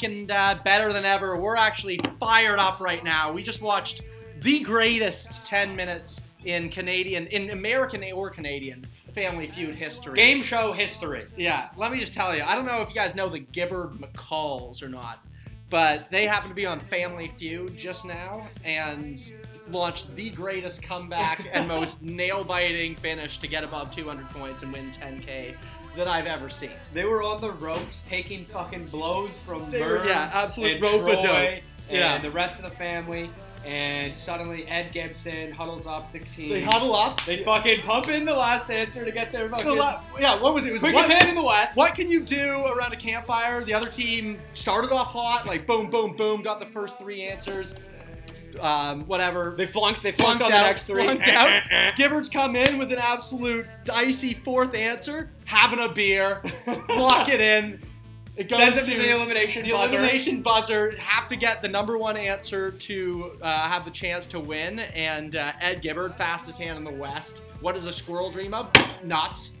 back and uh, better than ever. We're actually fired up right now. We just watched the greatest 10 minutes in Canadian, in American or Canadian Family Feud history. Game show history. Yeah, let me just tell you. I don't know if you guys know the Gibbard McCalls or not, but they happen to be on Family Feud just now and launched the greatest comeback and most nail-biting finish to get above 200 points and win 10k that I've ever seen. They were on the ropes taking fucking blows from They were- yeah, absolute and rope-a-dope. Troy and Yeah. the rest of the family. And suddenly Ed Gibson huddles up the team. They huddle up. They fucking pump in the last answer to get their fucking The la- yeah, what was it? It was quickest what, hand in the West. what can you do around a campfire? The other team started off hot, like boom, boom, boom, got the first three answers. Um, whatever. They flunked. They flunked flunked, on out, the next three. flunked out. Gibbard's come in with an absolute dicey fourth answer, having a beer, lock it in. It goes Sends it to to the elimination the buzzer. elimination buzzer. Have to get the number one answer to uh, have the chance to win. And uh, Ed Gibbard, fastest hand in the West. What does a squirrel dream of? Nuts.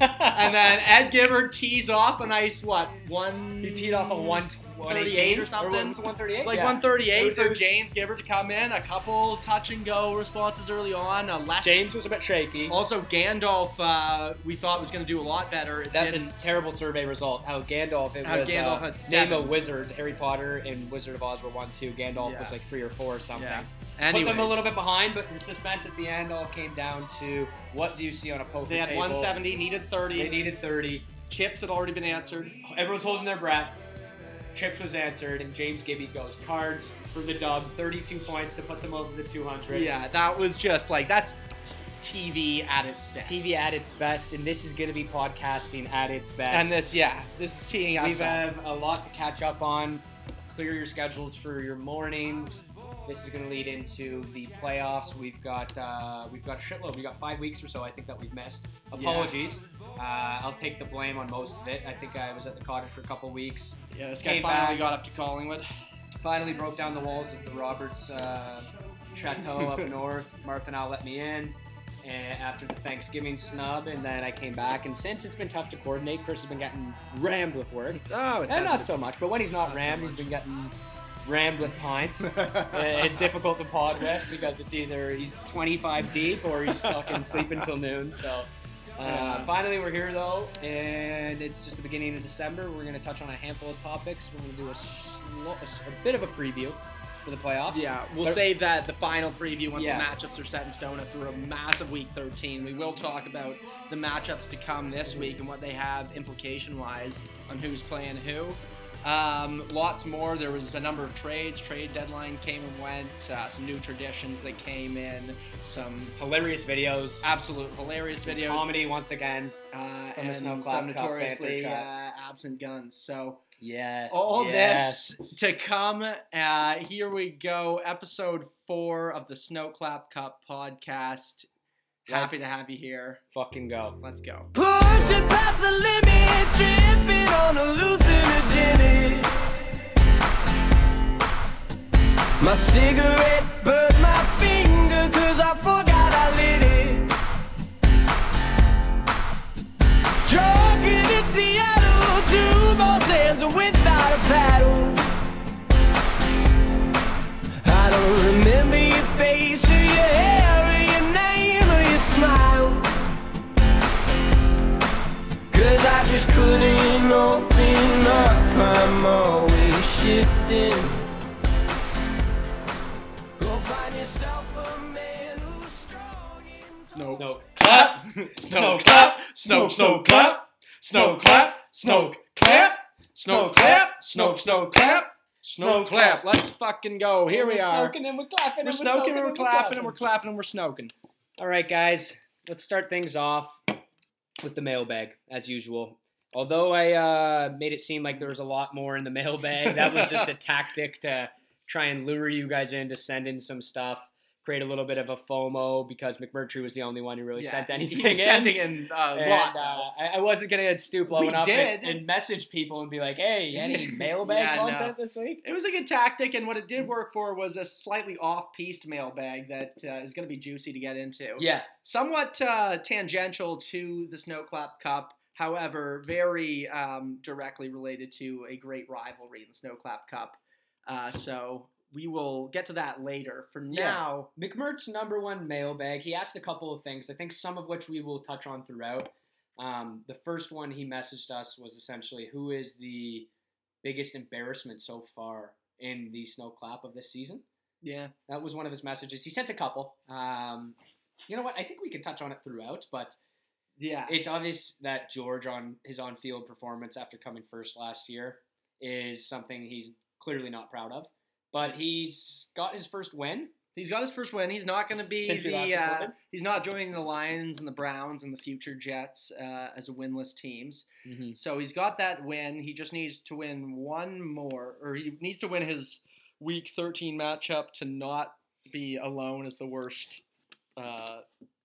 and then Ed Gibbard tees off a nice what one? he teed off a one. 38 or something? it 138? Like Yeah. 138 It was- it for James Gibbard to come in. A couple touch and go responses early on. A less James was a bit shaky. Also, Gandalf, uh, we thought was going to do a lot better. It That's a didn't. terrible survey result. How Gandalf it How was Gandalf uh, had name a wizard. Harry Potter and Wizard of Oz were one two. Gandalf Yeah. was like three or four or something. Yeah. Put them a little bit behind, but the suspense at the end all came down to what do you see on a poker They had table? 170, needed 30. They needed 30. Chips had already been answered. Everyone's holding their breath. Chips was answered, and James Gibby goes cards for the dub. 32 points to put them over the 200. Yeah, that was just like that's TV at its best. TV at its best, and this is going to be podcasting at its best. And this, yeah, this is teeing us We up. have a lot to catch up on. Clear your schedules for your mornings. This is going to lead into the playoffs. We've got uh, we've got a shitload. We got five weeks or so. I think that we've missed. Apologies. Uh, I'll take the blame on most of it. I think I was at the cottage for a couple weeks. Yeah, this guy finally back. got up to Collingwood. Finally broke down the walls of the Roberts uh, Chateau up north. Martha now let me in. And after the Thanksgiving snub, and then I came back. And since it's been tough to coordinate, Chris has been getting rammed with work. Oh, And not so much, but when he's not, Not so rammed, he's much. been getting rammed with pints. Uh, and difficult to pod with because it's either he's 25 deep or he's fucking sleeping till noon. So uh, finally we're here though, and it's just the beginning of December. We're gonna touch on a handful of topics. We're gonna do a, a bit of a preview for the playoffs. Yeah, we'll But- save that the final preview once Yeah. the matchups are set in stone after a massive week 13. We will talk about the matchups to come this week and what they have implication wise on who's playing who. Um, lots more. There was a number of trades. Trade deadline came and went. Uh, some new traditions that came in. Some hilarious videos, absolute hilarious videos. comedy once again. Uh, from the and Snow some Cup notoriously uh, absent guns. So Yes. all yes. this to come. Uh, here we go, episode four of the Snow Clap Cup podcast. Happy Let's- to have you here. Fucking go. Let's go. Pushing past the limit, tripping on hallucinogenic. My cigarette burned my finger cause I forgot I lit it. Drunken in Seattle, two more sands without a shifting. Go find yourself a man who's strong and Snow, So clap, snow clap, snow snow clap, snow clap, snow clap, snow clap, snow snow clap, snow clap. Let's fucking go. Here we we're are. Smoking and we're clapping. We're and snoking and we're clapping and we're clapping and we're snoking. All right, guys, let's start things off with the mailbag as usual. Although I uh, made it seem like there was a lot more in the mailbag, that was just a tactic to try and lure you guys in to send in some stuff, create a little bit of a FOMO because McMurtry was the only one who really Yeah, sent anything in. sending in a And, lot. uh, I, I wasn't gonna stoop low We enough and, and message people and be like, "Hey, any mailbag Yeah, no. content this week?" It was a good tactic, and what it did work for was a slightly off-piste mailbag that uh, is going to be juicy to get into. Yeah, Somewhat uh, tangential to the Snowclap Cup However, very um, directly related to a great rivalry in the Snowclap Cup. Uh, so we will get to that later. For Yeah. now, McMurt's number one mailbag. He asked a couple of things. I think some of which we will touch on throughout. Um, the first one he messaged us was essentially, "Who is the biggest embarrassment so far in the snowclap of this season?" yeah, That was one of his messages. He sent a couple. Um, you know what? I think we can touch on it throughout, but yeah, it's obvious that George on his on-field performance after coming first last year is something he's clearly not proud of. But he's got his first win. He's got his first win. He's not going to be Since we last the. Uh, he's not joining the Lions and the Browns and the future Jets uh, as a winless teams. So he's got that win. He just needs to win one more, or he needs to win his Week 13 matchup to not be alone as the worst uh,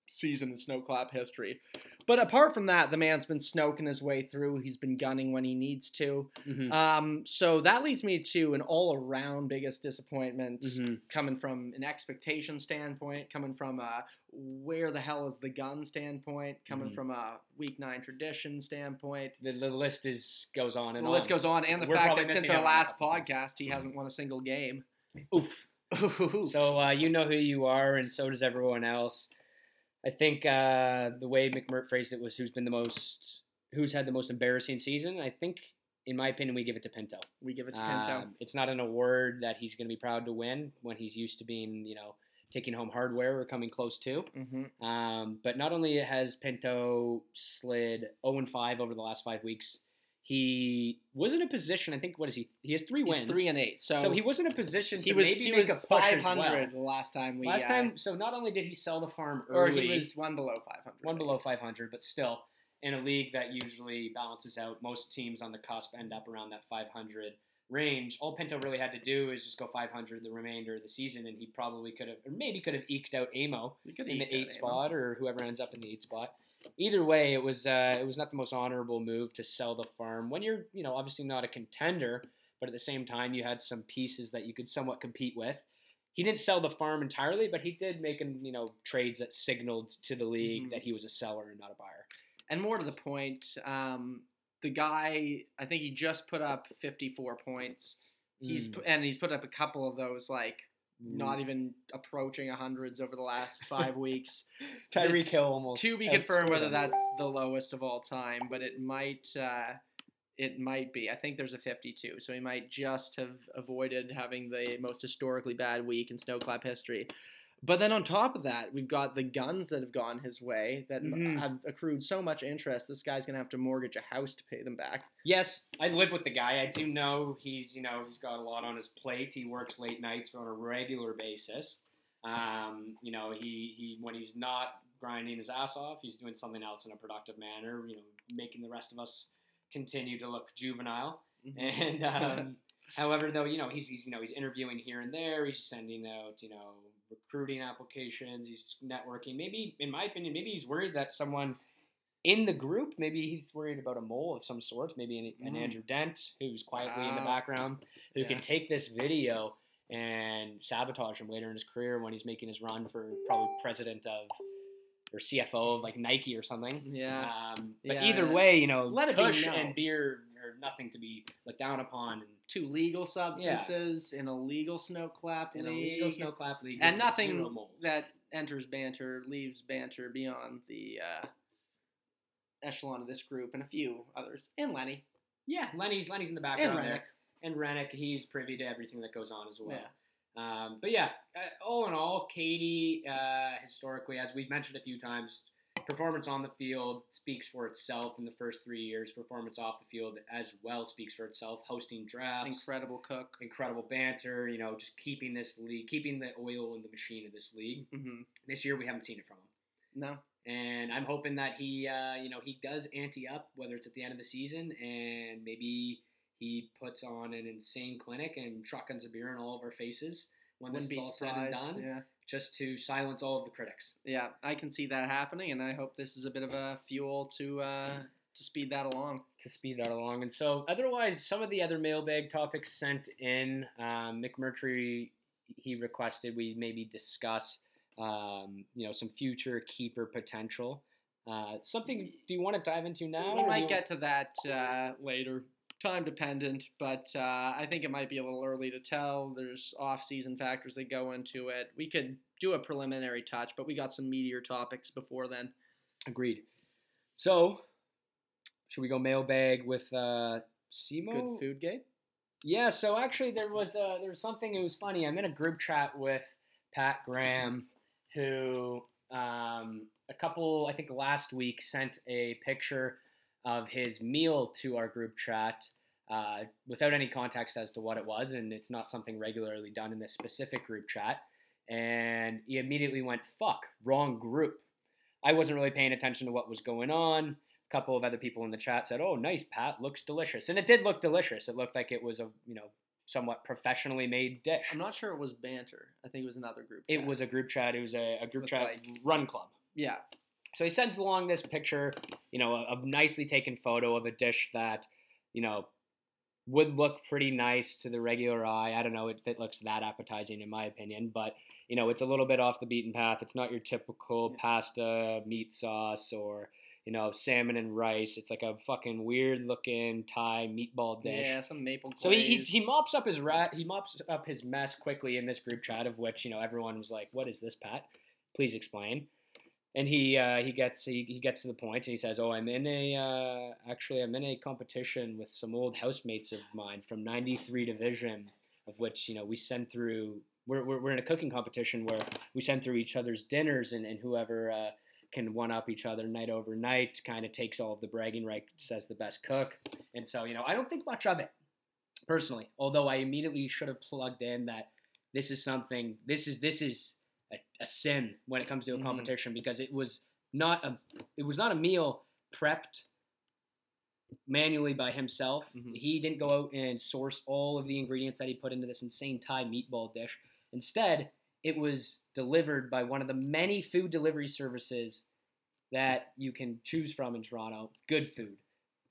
season in Snowclap history. But apart from that, the man's been snoking his way through. He's been gunning when he needs to. Mhm. Um, so that leads me to an all-around biggest disappointment Mhm. coming from an expectation standpoint, coming from a where the hell is the gun standpoint, coming Mhm. from a week nine tradition standpoint. The, the list is goes on and The on. list goes on, and the We're fact that since our out on a last podcast, he hasn't won a single game. Oof. So uh, you know who you are, and so does everyone else. I think uh, the way McMurt phrased it was, "Who's been the most? Who's had the most embarrassing season?" I think, in my opinion, we give it to Pinto. we give it to Pinto. Um, it's not an award that he's going to be proud to win when he's used to being, you know, taking home hardware or coming close to. hmm Um, but not only has Pinto slid 0 and 5 over the last five weeks, he was in a position. I think what is he? He has three He's wins. three and eight, so, so he was in a position he to was maybe he make was a push as well. the last time we Last uh, time, so not only did he sell the farm early, or he was one below five hundred. one below 500, but still in a league that usually balances out. Most teams on the cusp end up around that 500 range. All Pinto really had to do is just go 500 the remainder of the season, and he probably could have, or maybe could have eked out Amo in the eight Amo. spot, or whoever ends up in the eight spot. Either way, it was uh, it was not the most honorable move to sell the farm when you're you know obviously not a contender, but at the same time you had some pieces that you could somewhat compete with. He didn't sell the farm entirely, but he did make you know trades that signaled to the league Mhm. that he was a seller and not a buyer. And more to the point, um, the guy I think he just put up fifty four points. He's Mm. and he's put up a couple of those like not even approaching hundreds over the last five weeks. Tyreek Hill almost to be confirmed whether that's the lowest of all time, but it might uh, it might be. I think there's a 52, so he might just have avoided having the most historically bad week in snowclap history. But then on top of that, we've got the guns that have gone his way that Mhm. have accrued so much interest. This guy's gonna have to mortgage a house to pay them back. Yes, I live with the guy. I do know he's, you know, he's got a lot on his plate. He works late nights on a regular basis. Um, you know, he, he when he's not grinding his ass off, he's doing something else in a productive manner. You know, making the rest of us continue to look juvenile. And um, however, though, you know, he's, he's you know he's interviewing here and there. He's sending out you know recruiting applications. He's networking. Maybe, in my opinion, maybe he's worried that someone in the group, maybe he's worried about a mole of some sort. Maybe an, an Mm. Andrew Dent who's quietly in the background who Yeah. can take this video and sabotage him later in his career when he's making his run for probably president of or CFO of like Nike or something. Yeah. Um, but Yeah, either yeah. way, you know, Let it be and beer are nothing to be looked down upon. And Two legal substances in a legal snow clap in a legal snow clap league, and nothing that enters banter leaves banter beyond the uh, echelon of this group and a few others, and Lenny yeah, Lenny's Lenny's in the and background there. And Rennick, he's privy to everything that goes on as well. Yeah. Um, but yeah, uh, all in all, Katie, uh, historically, as we've mentioned a few times, performance on the field speaks for itself in the first three years. Performance off the field as well speaks for itself. Hosting drafts, Incredible cook. incredible banter. You know, just keeping this league, keeping the oil in the machine of this league. hmm This year, we haven't seen it from him. No, And I'm hoping that he, uh, you know, he does ante up, whether it's at the end of the season, and maybe he puts on an insane clinic and shotguns a beer in all of our faces when wouldn't this is all said and done, Yeah, just to silence all of the critics. yeah, I can see that happening, and I hope this is a bit of a fuel to uh, to speed that along. To speed that along, and so otherwise, some of the other mailbag topics sent in, um, McMurtry, he requested we maybe discuss, um, you know, some future keeper potential. Uh, something? Do you want to dive into now? we might get to that uh, later. Time dependent, but uh, I think it might be a little early to tell. There's off-season factors that go into it. We could do a preliminary touch, but we got some meteor topics before then. Agreed. So, should we go mailbag with uh, Simo? Good food gate. Yeah, so actually there was uh, there was something that was funny. I'm in a group chat with Pat Graham, who um, a couple I think last week sent a picture of his meal to our group chat uh, without any context as to what it was, and it's not something regularly done in this specific group chat. And he immediately went, "Fuck, wrong group." I wasn't really paying attention to what was going on. A couple of other people in the chat said, "Oh, nice, Pat. Looks delicious," and it did look delicious. It looked like it was a you know somewhat professionally made dish. I'm not sure it was banter. I think it was another group. It chat. was a group chat. It was a, a group With, chat like- run club. yeah. So he sends along this picture, you know, a, a nicely taken photo of a dish that, you know, would look pretty nice to the regular eye. I don't know if it looks that appetizing in my opinion, but you know, it's a little bit off the beaten path. It's not your typical pasta, meat sauce, or you know, salmon and rice. It's like a fucking weird looking Thai meatball dish. Yeah, some maple. So he, he, he mops up his rat he mops up his mess quickly in this group chat of which you know everyone was like, "What is this, Pat? Please explain." And he uh, he gets he, he gets to the point and he says, "Oh, I'm in a uh, actually I'm in a competition with some old housemates of mine from '93 division, of which you know we send through. We're, we're, we're in a cooking competition where we send through each other's dinners and, and whoever uh, can one up each other night over night kind of takes all of the bragging rights as the best cook. And so you know I don't think much of it personally. Although I immediately should have plugged in that this is something. This is this is a, a sin when it comes to a Mhm. competition because it was not a it was not a meal prepped manually by himself. Mhm. He didn't go out and source all of the ingredients that he put into this insane Thai meatball dish. Instead, it was delivered by one of the many food delivery services that you can choose from in Toronto. Good food.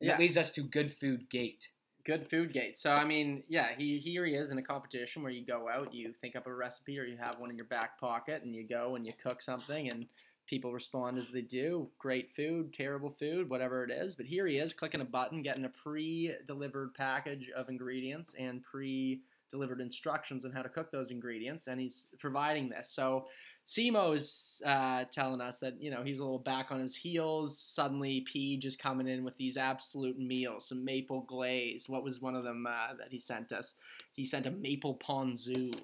And Yeah. That leads us to Good Food Gate. Good food gate. So I mean, yeah, he here he is in a competition where you go out, you think up a recipe, or you have one in your back pocket, and you go and you cook something, and people respond as they do. Great food, terrible food, whatever it is. But here he is clicking a button, getting a pre-delivered package of ingredients and pre-delivered instructions on how to cook those ingredients, and he's providing this. So Simo's uh, telling us that you know he's a little back on his heels. Suddenly, Peach is coming in with these absolute meals, some maple glaze. What was one of them uh, that he sent us? He sent a maple ponzu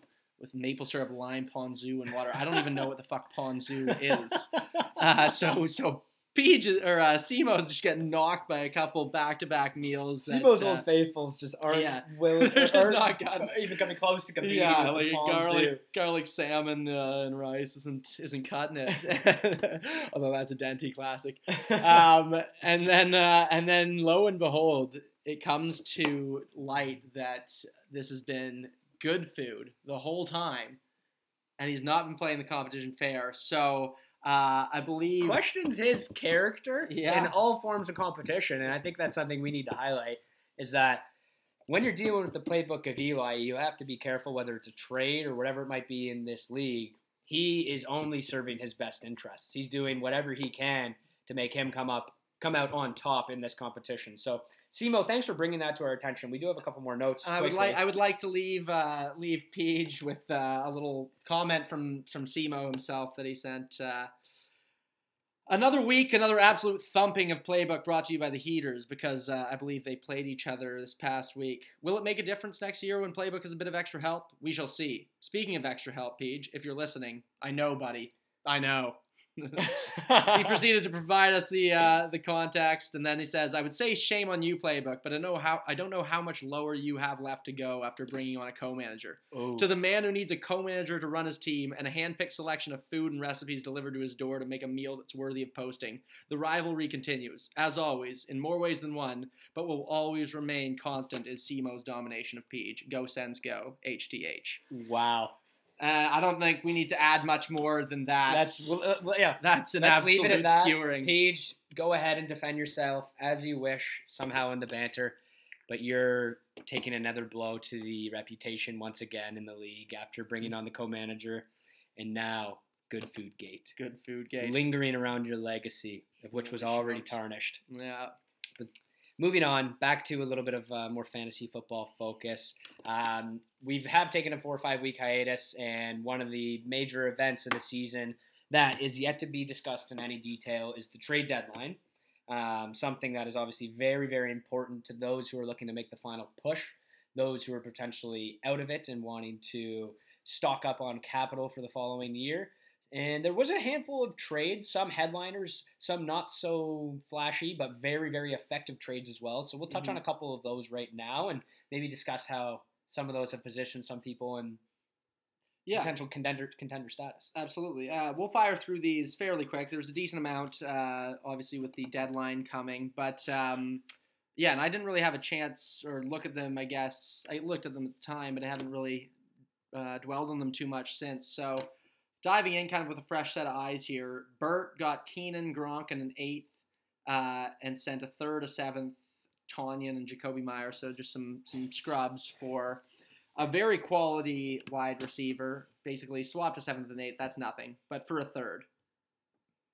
with maple syrup, lime ponzu, and water. I don't even know what the fuck ponzu is. Uh, so so Peach is- or uh, Simo's just getting knocked by a couple back-to-back meals. that, Simo's uh, old faithfuls just aren't yeah. willing, They're just not got- even coming close to competing yeah, like garlic, garlic salmon uh, and rice isn't isn't cutting it. Although that's a Denti classic. Um, and then uh, and then lo and behold, it comes to light that this has been good food the whole time, and he's not been playing the competition fair. So uh, I believe questions his character Yeah. in all forms of competition, and I think that's something we need to highlight. Is that when you're dealing with the playbook of Eli, you have to be careful whether it's a trade or whatever it might be in this league. He is only serving his best interests. He's doing whatever he can to make him come up, come out on top in this competition. So, Simo, thanks for bringing that to our attention. We do have a couple more notes. I would like I would like to leave uh, leave Peach with uh, a little comment from from Simo himself that he sent. Uh, another week, another absolute thumping of playbook brought to you by the Heaters because uh, I believe they played each other this past week. Will it make a difference next year when playbook has a bit of extra help? We shall see. Speaking of extra help, Peach, if you're listening, I know, buddy, I know. He proceeded to provide us the uh, the context, and then he says, "I would say shame on you, playbook, but I know how I don't know how much lower you have left to go after bringing on a co-manager. Ooh. To the man who needs a co-manager to run his team and a hand-picked selection of food and recipes delivered to his door to make a meal that's worthy of posting, the rivalry continues, as always, in more ways than one, but will always remain constant is Simo's domination of Peach. Go Sens go, HTH. wow. Uh, I don't think we need to add much more than that. That's well, uh, yeah. that's an Let's leave absolute it at that. skewering. Paige, go ahead and defend yourself as you wish, somehow in the banter, but you're taking another blow to the reputation once again in the league after bringing on the co-manager, and now Good Food Gate. Good food game. Lingering around your legacy, of which was already tarnished. Yeah. Moving on, back to a little bit of uh, more fantasy football focus. Um, we have taken a four or five week hiatus, and one of the major events of the season that is yet to be discussed in any detail is the trade deadline. Um, something that is obviously very, very important to those who are looking to make the final push, those who are potentially out of it and wanting to stock up on capital for the following year. And there was a handful of trades, some headliners, some not so flashy, but very, very effective trades as well. So we'll touch Mhm. on a couple of those right now and maybe discuss how some of those have positioned some people in Yeah. potential contender contender status. Absolutely. Uh, we'll fire through these fairly quick. There's a decent amount, uh, obviously, with the deadline coming. But um, yeah, and I didn't really have a chance or look at them, I guess. I looked at them at the time, but I haven't really uh, dwelled on them too much since. So diving in kind of with a fresh set of eyes here, Bert got Keenan, Gronk, and an eighth, uh, and sent a third, a seventh, Tanyan, and Jakobi Meyer. So just some, some scrubs for a very quality wide receiver. Basically, swapped a seventh and eighth. That's nothing, but for a third.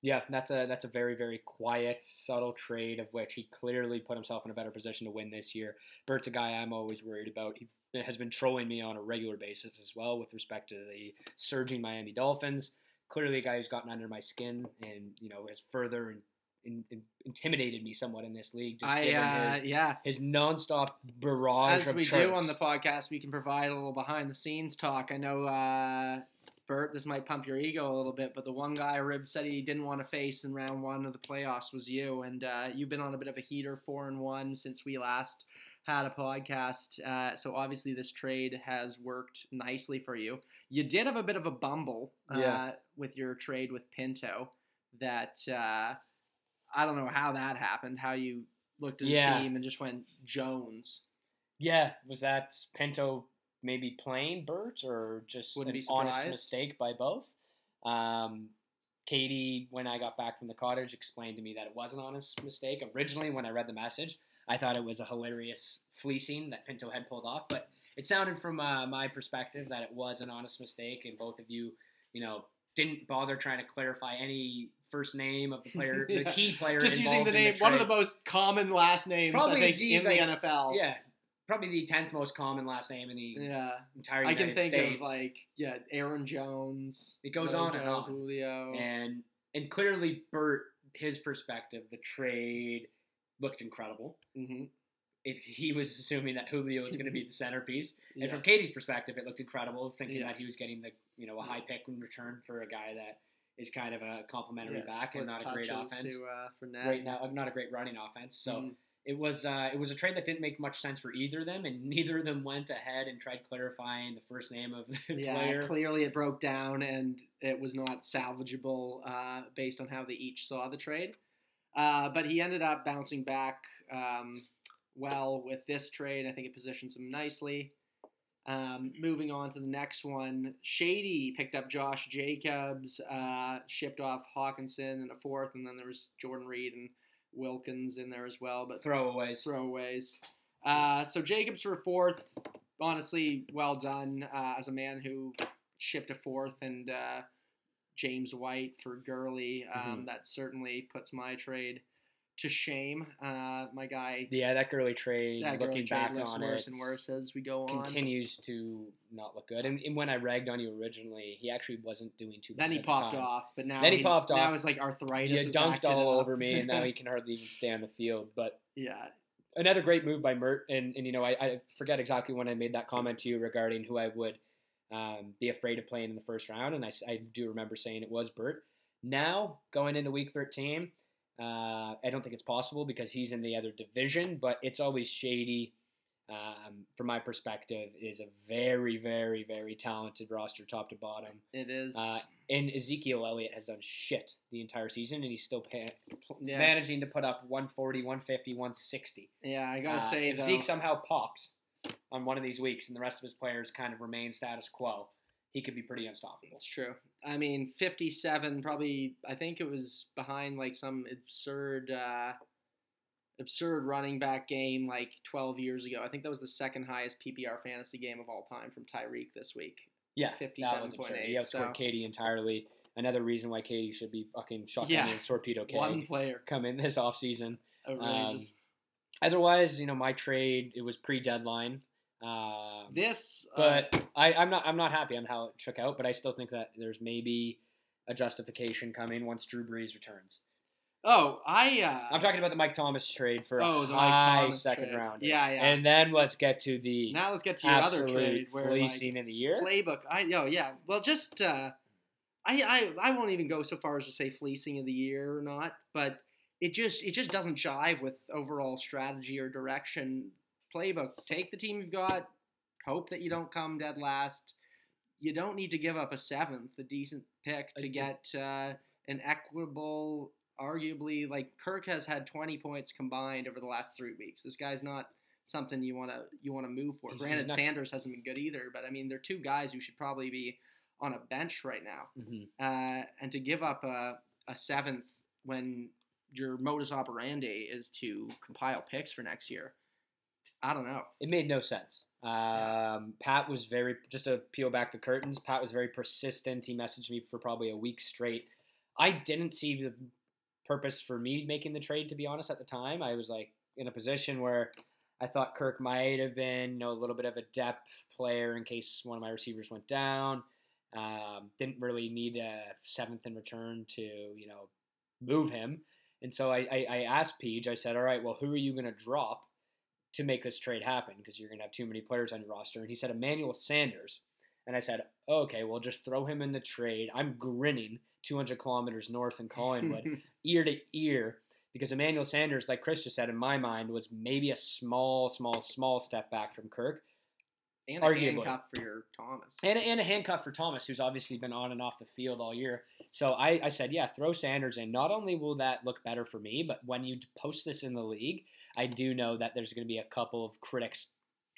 Yeah, that's a that's a very very quiet, subtle trade of which he clearly put himself in a better position to win this year. Bert's a guy I'm always worried about. He has been trolling me on a regular basis as well with respect to the surging Miami Dolphins. Clearly, a guy who's gotten under my skin and you know has further in, in, in- intimidated me somewhat in this league. Just I uh, his, yeah. his nonstop barrage As we charts. do on the podcast, we can provide a little behind the scenes talk. I know, uh, Bert, this might pump your ego a little bit, but the one guy Rib said he didn't want to face in round one of the playoffs was you, and uh, you've been on a bit of a heater, four and one since we last had a podcast. Uh, so obviously, this trade has worked nicely for you. You did have a bit of a bumble uh, Yeah. with your trade with Pinto. That uh, I don't know how that happened. How you looked at his Yeah. team and just went Jones. Yeah, was that Pinto maybe playing Bert or just Wouldn't an honest mistake by both? Um, Katie, when I got back from the cottage, explained to me that it was an honest mistake. Originally, when I read the message, I thought it was a hilarious fleecing that Pinto had pulled off, but it sounded from uh, my perspective that it was an honest mistake, and both of you, you know, didn't bother trying to clarify any first name of the player, the key player. The. Just using the name, one of the most common last names Probably I think the, in like- the NFL. Yeah, probably the tenth most common last name in the Yeah. entire I can think States. of like yeah, Aaron Jones. It goes on and on. Julio. and and clearly Bert, his perspective, the trade looked incredible. hmm If he was assuming that Julio was going to be the centerpiece, yeah. and from Katie's perspective, it looked incredible, thinking Yeah. that he was getting the you know a high pick in return for a guy that is kind of a complimentary Yeah, back and splits not a great offense. To, uh, for Ned. Right now, not a great running offense. So Mhm. it was uh, it was a trade that didn't make much sense for either of them, and neither of them went ahead and tried clarifying the first name of the Yeah, player. clearly it broke down and it was not salvageable uh, based on how they each saw the trade. Uh, but he ended up bouncing back um, well with this trade. I think it positions him nicely. Um, moving on to the next one, Shady picked up Josh Jacobs, uh, shipped off Hockenson and a fourth, and then there was Jordan Reed and Wilkins in there as well. But Throwaways. throwaways. Uh, so Jacobs for fourth. Honestly, well done uh, as a man who shipped a fourth, and uh, James White for Gurley. Um, Mhm. That certainly puts my trade to shame. Uh, my guy, Yeah, that Gurley trade. that Gurley looking trade back looks on worse it, and worse as we go on. continues to not look good. And, and when I ragged on you originally, he actually wasn't doing too. Then bad he at the popped off, but now Then he he's- popped Now off. it's like arthritis. He dunked all over me, and now he can hardly even stay on the field. But yeah, another great move by Mert, and, and you know I, I forget exactly when I made that comment to you regarding who I would um, be afraid of playing in the first round, and I do remember saying it was Bert. Now going into Week 13, uh, I don't think it's possible because he's in the other division, but it's always shady. Um, from my perspective, is a very, very, very talented roster, top to bottom. it is. Uh, and Ezekiel Elliott has done shit the entire season, and he's still pa- Yeah. managing to put up 140, 150, 160. yeah, I gotta Uh, say if though, Zeke somehow pops on one of these weeks, and the rest of his players kind of remain status quo, he could be pretty unstoppable. It's true. I mean, 57 probably. I think it was behind like some absurd, uh, absurd running back game like 12 years ago. I think that was the second highest PPR fantasy game of all time from Tyreek this week. Yeah, 57.8, absurd. He outscored so- Katie entirely. another reason why Katie should be fucking shotgunning Yeah. and torpedo K One player. come in this offseason. Outrageous. Otherwise, you know, my trade it was pre-deadline. Um, this, uh, but I, I'm not I'm not happy on how it shook out. But I still think that there's maybe a justification coming once Drew Brees returns. oh, I. Uh, I'm talking about the Mike Thomas trade for Oh, a the high second trade. round. Yeah, yeah. And then let's get to the Now let's get to your other trade where like, fleecing in the year. playbook. I oh yeah. Well, just uh, I I I won't even go so far as to say fleecing of the year or not, but it just it just doesn't jive with overall strategy or direction. Playbook. Take the team you've got. Hope that you don't come dead last. You don't need to give up a seventh, a decent pick, to get uh, an equitable. Arguably, like Kirk has had 20 points combined over the last three weeks. This guy's not something you want to you want to move for. He's- he's Granted, not- Sanders hasn't been good either, but I mean, they're two guys who should probably be on a bench right now. Mhm. Uh, and to give up a, a seventh when your modus operandi is to compile picks for next year, I don't know. It made no sense. Um, Pat was very just to peel back the curtains. Pat was very persistent. He messaged me for probably a week straight. I didn't see the purpose for me making the trade. To be honest, at the time, I was like in a position where I thought Kirk might have been, you know, a little bit of a depth player in case one of my receivers went down. Um, didn't really need a seventh in return to, you know, move him. And so I, I, I asked Peach, I said, all right, well, who are you going to drop to make this trade happen? Because you're going to have too many players on your roster. And he said, Emmanuel Sanders. And I said, okay, well, just throw him in the trade. I'm grinning 200 kilometers north in Collingwood, ear to ear, because Emmanuel Sanders, like Chris just said, in my mind, was maybe a small, small, small step back from Kirk. and a Arguably. handcuff for your Thomas. And, and a handcuff for Thomas, who's obviously been on and off the field all year. So I, I said, yeah, throw Sanders in. Not only will that look better for me, but when you post this in the league, I do know that there's going to be a couple of critics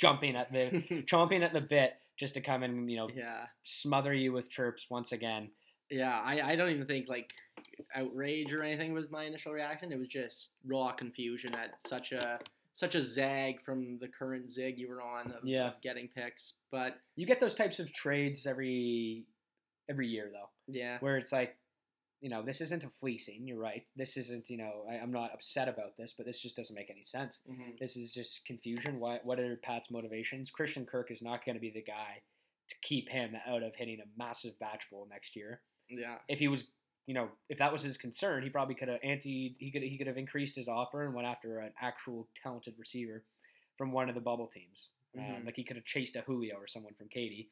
jumping at the chomping at the bit just to come and you know yeah. smother you with chirps once again. Yeah, I, I don't even think like outrage or anything was my initial reaction. It was just raw confusion at such a such a zag from the current zig you were on of, Yeah. of getting picks. But You get those types of trades every every year though, yeah, where it's like, you know, this isn't a fleecing. You're right. This isn't. You know, I, I'm not upset about this, but this just doesn't make any sense. mhm. This is just confusion. What what are Pat's motivations? Christian Kirk is not going to be the guy to keep him out of hitting a massive batch bowl next year. yeah, If he was, you know, if that was his concern, he probably could have anti. He could he could have increased his offer and went after an actual talented receiver from one of the bubble teams. Um, Mhm. like he could have chased a Julio or someone from Katie,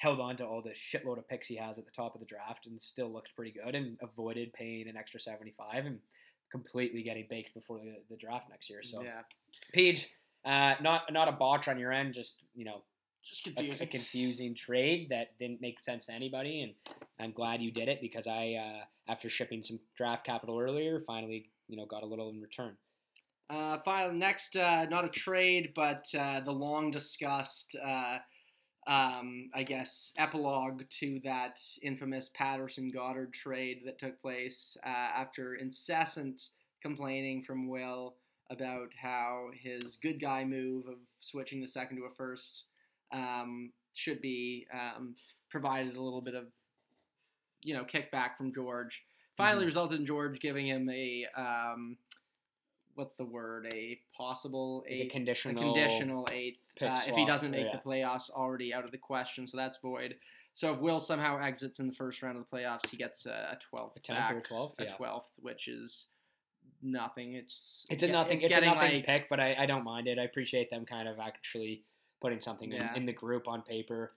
held on to all the shitload of picks he has at the top of the draft, and still looked pretty good, and avoided paying an extra seventy five and completely getting baked before the, the draft next year. So yeah, Page, uh, not not a botch on your end, just you know just a, a confusing. confusing trade that didn't make sense to anybody, and I'm glad you did it because I, uh, after shipping some draft capital earlier, finally you know got a little in return. Uh, final next, uh, not a trade, but uh, the long discussed, uh, um, I guess, epilogue to that infamous Patterson Goddard trade that took place uh, after incessant complaining from Will about how his good guy move of switching the second to a first um, should be um, provided a little bit of, you know, kickback from George. Finally, Mhm. resulted in George giving him a um, what's the word? A possible Like a eighth, a conditional, conditional eighth uh, if he doesn't make yeah. the playoffs already out of the question. So that's void. So if Will somehow exits in the first round of the playoffs, he gets a, a twelfth a tenth back, or a twelfth. a Yeah, twelfth, which is nothing. It's it's a nothing. It's, a nothing like- pick, but I, I don't mind it. I appreciate them kind of actually putting something Yeah. in, in the group on paper.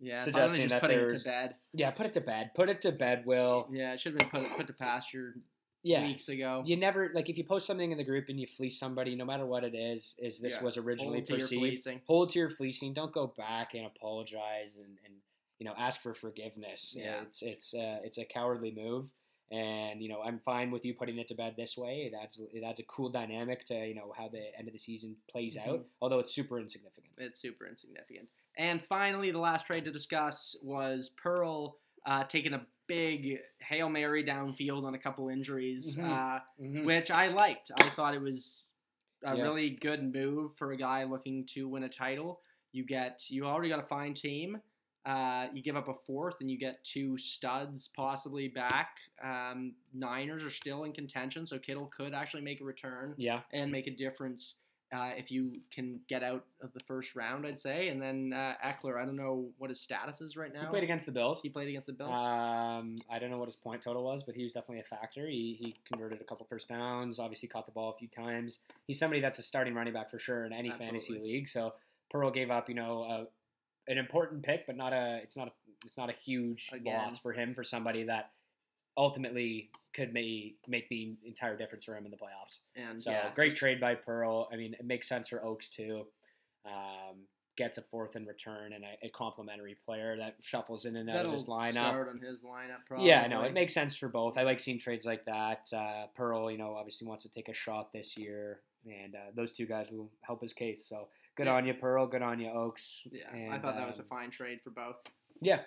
Yeah, suggesting just that putting it to bed. Yeah, put it to bed. Put it to bed, Will. Yeah, it should have been put put to pasture Yeah, weeks ago. you never like if you post something in the group and you fleece somebody, no matter what it is, is this Yeah. was originally Hold to perceived. fleecing. hold to your fleecing. Don't go back and apologize and, and you know ask for forgiveness. Yeah. It's it's uh, it's a cowardly move, and you know I'm fine with you putting it to bed this way. It adds it adds a cool dynamic to you know how the end of the season plays out. Mhm. Although it's super insignificant. It's super insignificant. And finally, the last trade to discuss was Pearl uh, taking a big hail mary downfield on a couple injuries, Mhm. uh, Mm-hmm. which I liked. I thought it was a Yeah. really good move for a guy looking to win a title. You get you already got a fine team. Uh, you give up a fourth and you get two studs possibly back. Um, Niners are still in contention, so Kittle could actually make a return Yeah. and make a difference uh, if you can get out of the first round, I'd say. And then uh, Ekeler, I don't know what his status is right now. He played against the Bills. He played against the Bills. Um, I don't know what his point total was, but he was definitely a factor. He, he converted a couple first downs. Obviously, caught the ball a few times. He's somebody that's a starting running back for sure in any fantasy league. So Pearl gave up, you know, a, an important pick, but not a. It's not a. It's not a huge Again. loss for him for somebody that ultimately could make make the entire difference for him in the playoffs. and So yeah, great just- trade by Pearl. I mean, it makes sense for Oaks too. Um, gets a fourth in return and a, a complimentary player that shuffles in and out of his lineup. start on his lineup. Probably. Yeah, no, it makes sense for both. I like seeing trades like that. Uh, Pearl, you know, obviously wants to take a shot this year, and uh, those two guys will help his case. So good Yeah. on you, Pearl. Good on you, Oaks. Yeah, I thought that was a um, fine trade for both. Yeah.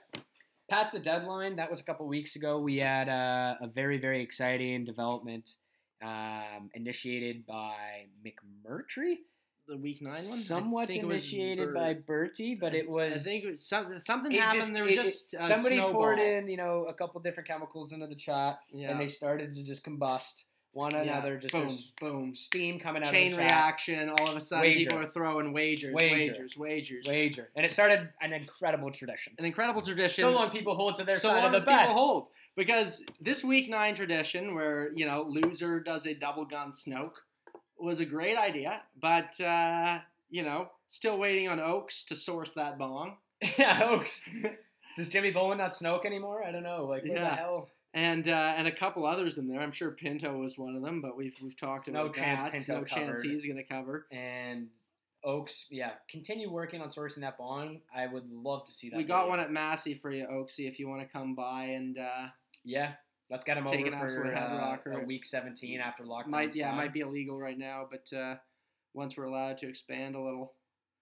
Past the deadline, that was a couple weeks ago. We had uh, a very, very exciting development um, initiated by McMurtry. The week nine one, Somewhat it initiated Bur- by Bertie, but it was. I think it was something. Something it happened. just- there was it- it- just a somebody snowball. poured in, you know, a couple different chemicals into the chat, yeah. and they started to just combust one Yeah, another. Just boom, boom. steam coming out Chain of the chat. reaction. All of a sudden, Wager. people are throwing wagers, Wager. wagers, wagers. Wager, and it started an incredible tradition. An incredible tradition. So long people hold to their so side long of as the bets. people hold, because this week nine tradition, where you know loser does a double gun Snoke, was a great idea, but uh, you know still waiting on Oaks to source that bong. yeah, Oaks. Does Jimmy Bowen not snoke anymore? I don't know. Like, what the hell? And uh, and a couple others in there. I'm sure Pinto was one of them, but we've we've talked No about chance that. Pinto no chance he's going to cover. And Oaks, yeah, continue working on sourcing that bond. I would love to see that. We got video. one at Massey for you, Oaksy, if you want to come by and uh, Yeah, let's get him Take over an absolute for head uh, week 17 after lockdown. might yeah might be illegal right now, but uh, once we're allowed to expand a little,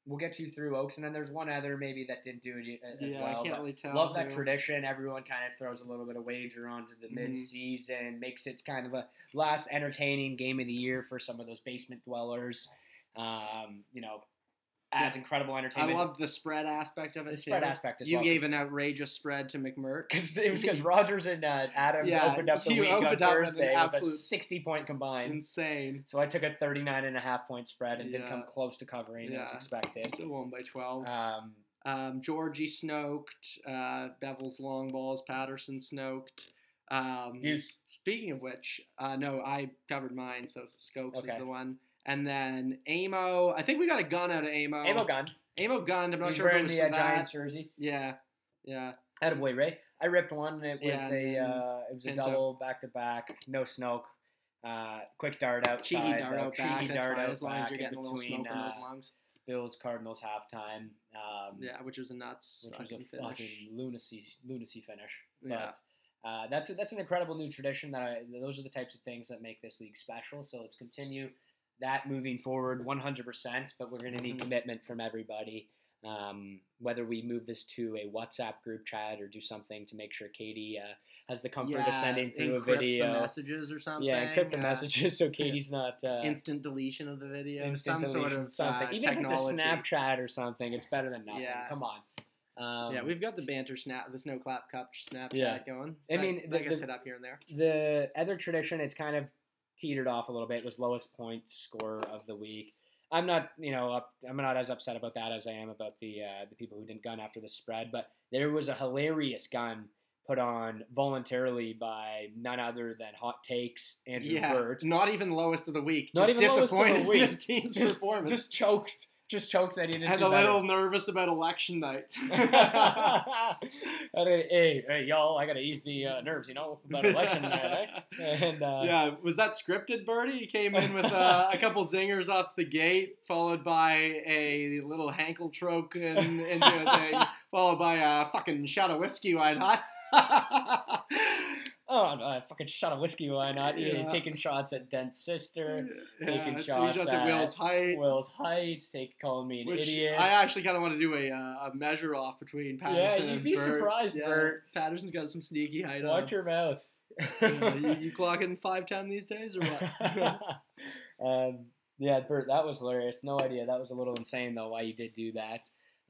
We'll get you through Oaks, and then there's one other maybe that didn't do it as yeah, well. I can't really tell. Love that tradition. Everyone kind of throws a little bit of wager onto the Mhm. mid-season, makes it kind of a last entertaining game of the year for some of those basement dwellers. Um, you know, adds incredible entertainment. I love the spread aspect of it the too. spread aspect as you well. gave an outrageous spread to McMurk. because it was because Rodgers and uh, Adams Yeah, opened up the week on with Thursday with a 60 point combined. Insane. So I took a 39 and a half point spread and didn't come close to covering as expected. Still won by twelve. Um, Um, Georgie snoked. Uh, Bevel's long balls. Patterson snoked. Um, you, Speaking of which, uh, no, I covered mine, so Scopes Okay. is the one. And then Amo, I think we got a gun out of Amo. Amo gun. Amo gun. I'm not He's sure if it was the for uh, that. Giants jersey. Yeah, yeah. Attaboy, Ray. I ripped one. and It was Yeah, a uh, it was a Pinto. double back to back, no smoke. Uh, quick dart outside. Cheeky dart out back. Cheeky dart out as long as you're in getting a little between, smoke in those uh, lungs. Bills Cardinals halftime. Um, Yeah, which was a nuts which was a fucking finish. fucking lunacy lunacy finish. Yeah. Uh, that's a, that's an incredible new tradition. That I, those are the types of things that make this league special. So let's continue that moving forward, 100%. But we're going to need Mhm. commitment from everybody. Um, whether we move this to a WhatsApp group chat or do something to make sure Katie uh, has the comfort of sending through a video. the messages or something. yeah, encrypt the uh, messages so Katie's not uh, instant deletion of the video. instant some sort deletion, of something. uh, Even if it's a. Snapchat or something, it's better than nothing. Yeah. Come on. Um, yeah, we've got the banter snap, the snow clap cup Snapchat Yeah. going. I mean, that the- gets the- hit up here and there. the other tradition it's kind of teetered off a little bit was lowest point scorer of the week i'm not you know up, i'm not as upset about that as i am about the uh, the people who didn't gun after the spread but there was a hilarious gun put on voluntarily by none other than hot takes andrew Yeah, Burt. not even lowest of the week. Not just even lowest of the disappointed in his team's just, performance. just choked just choked that he didn't and a better. little nervous about election night. hey, hey, hey, y'all! I gotta ease the uh, nerves, you know, about election night. Eh? And uh, yeah, was that scripted, Birdie? He came in with uh, a couple zingers off the gate, followed by a little Hankel troke in, into a thing, followed by a fucking shot of whiskey. Why not? Oh, uh, fucking shot of whiskey, why not? Yeah. Yeah. taking shots at Dent's sister, yeah, three shots shots at at Will's height. Will's Heights, take calling me an Which idiot. I actually kind of want to do a, uh, a measure off between Patterson Yeah, you'd and be Burt. surprised, yeah, Burt. Patterson's got some sneaky height on. Watch your mouth. Yeah, you, you clocking five ten these days or what? um, yeah, Bert, that was hilarious. No idea. That was a little insane though. Why you did do that?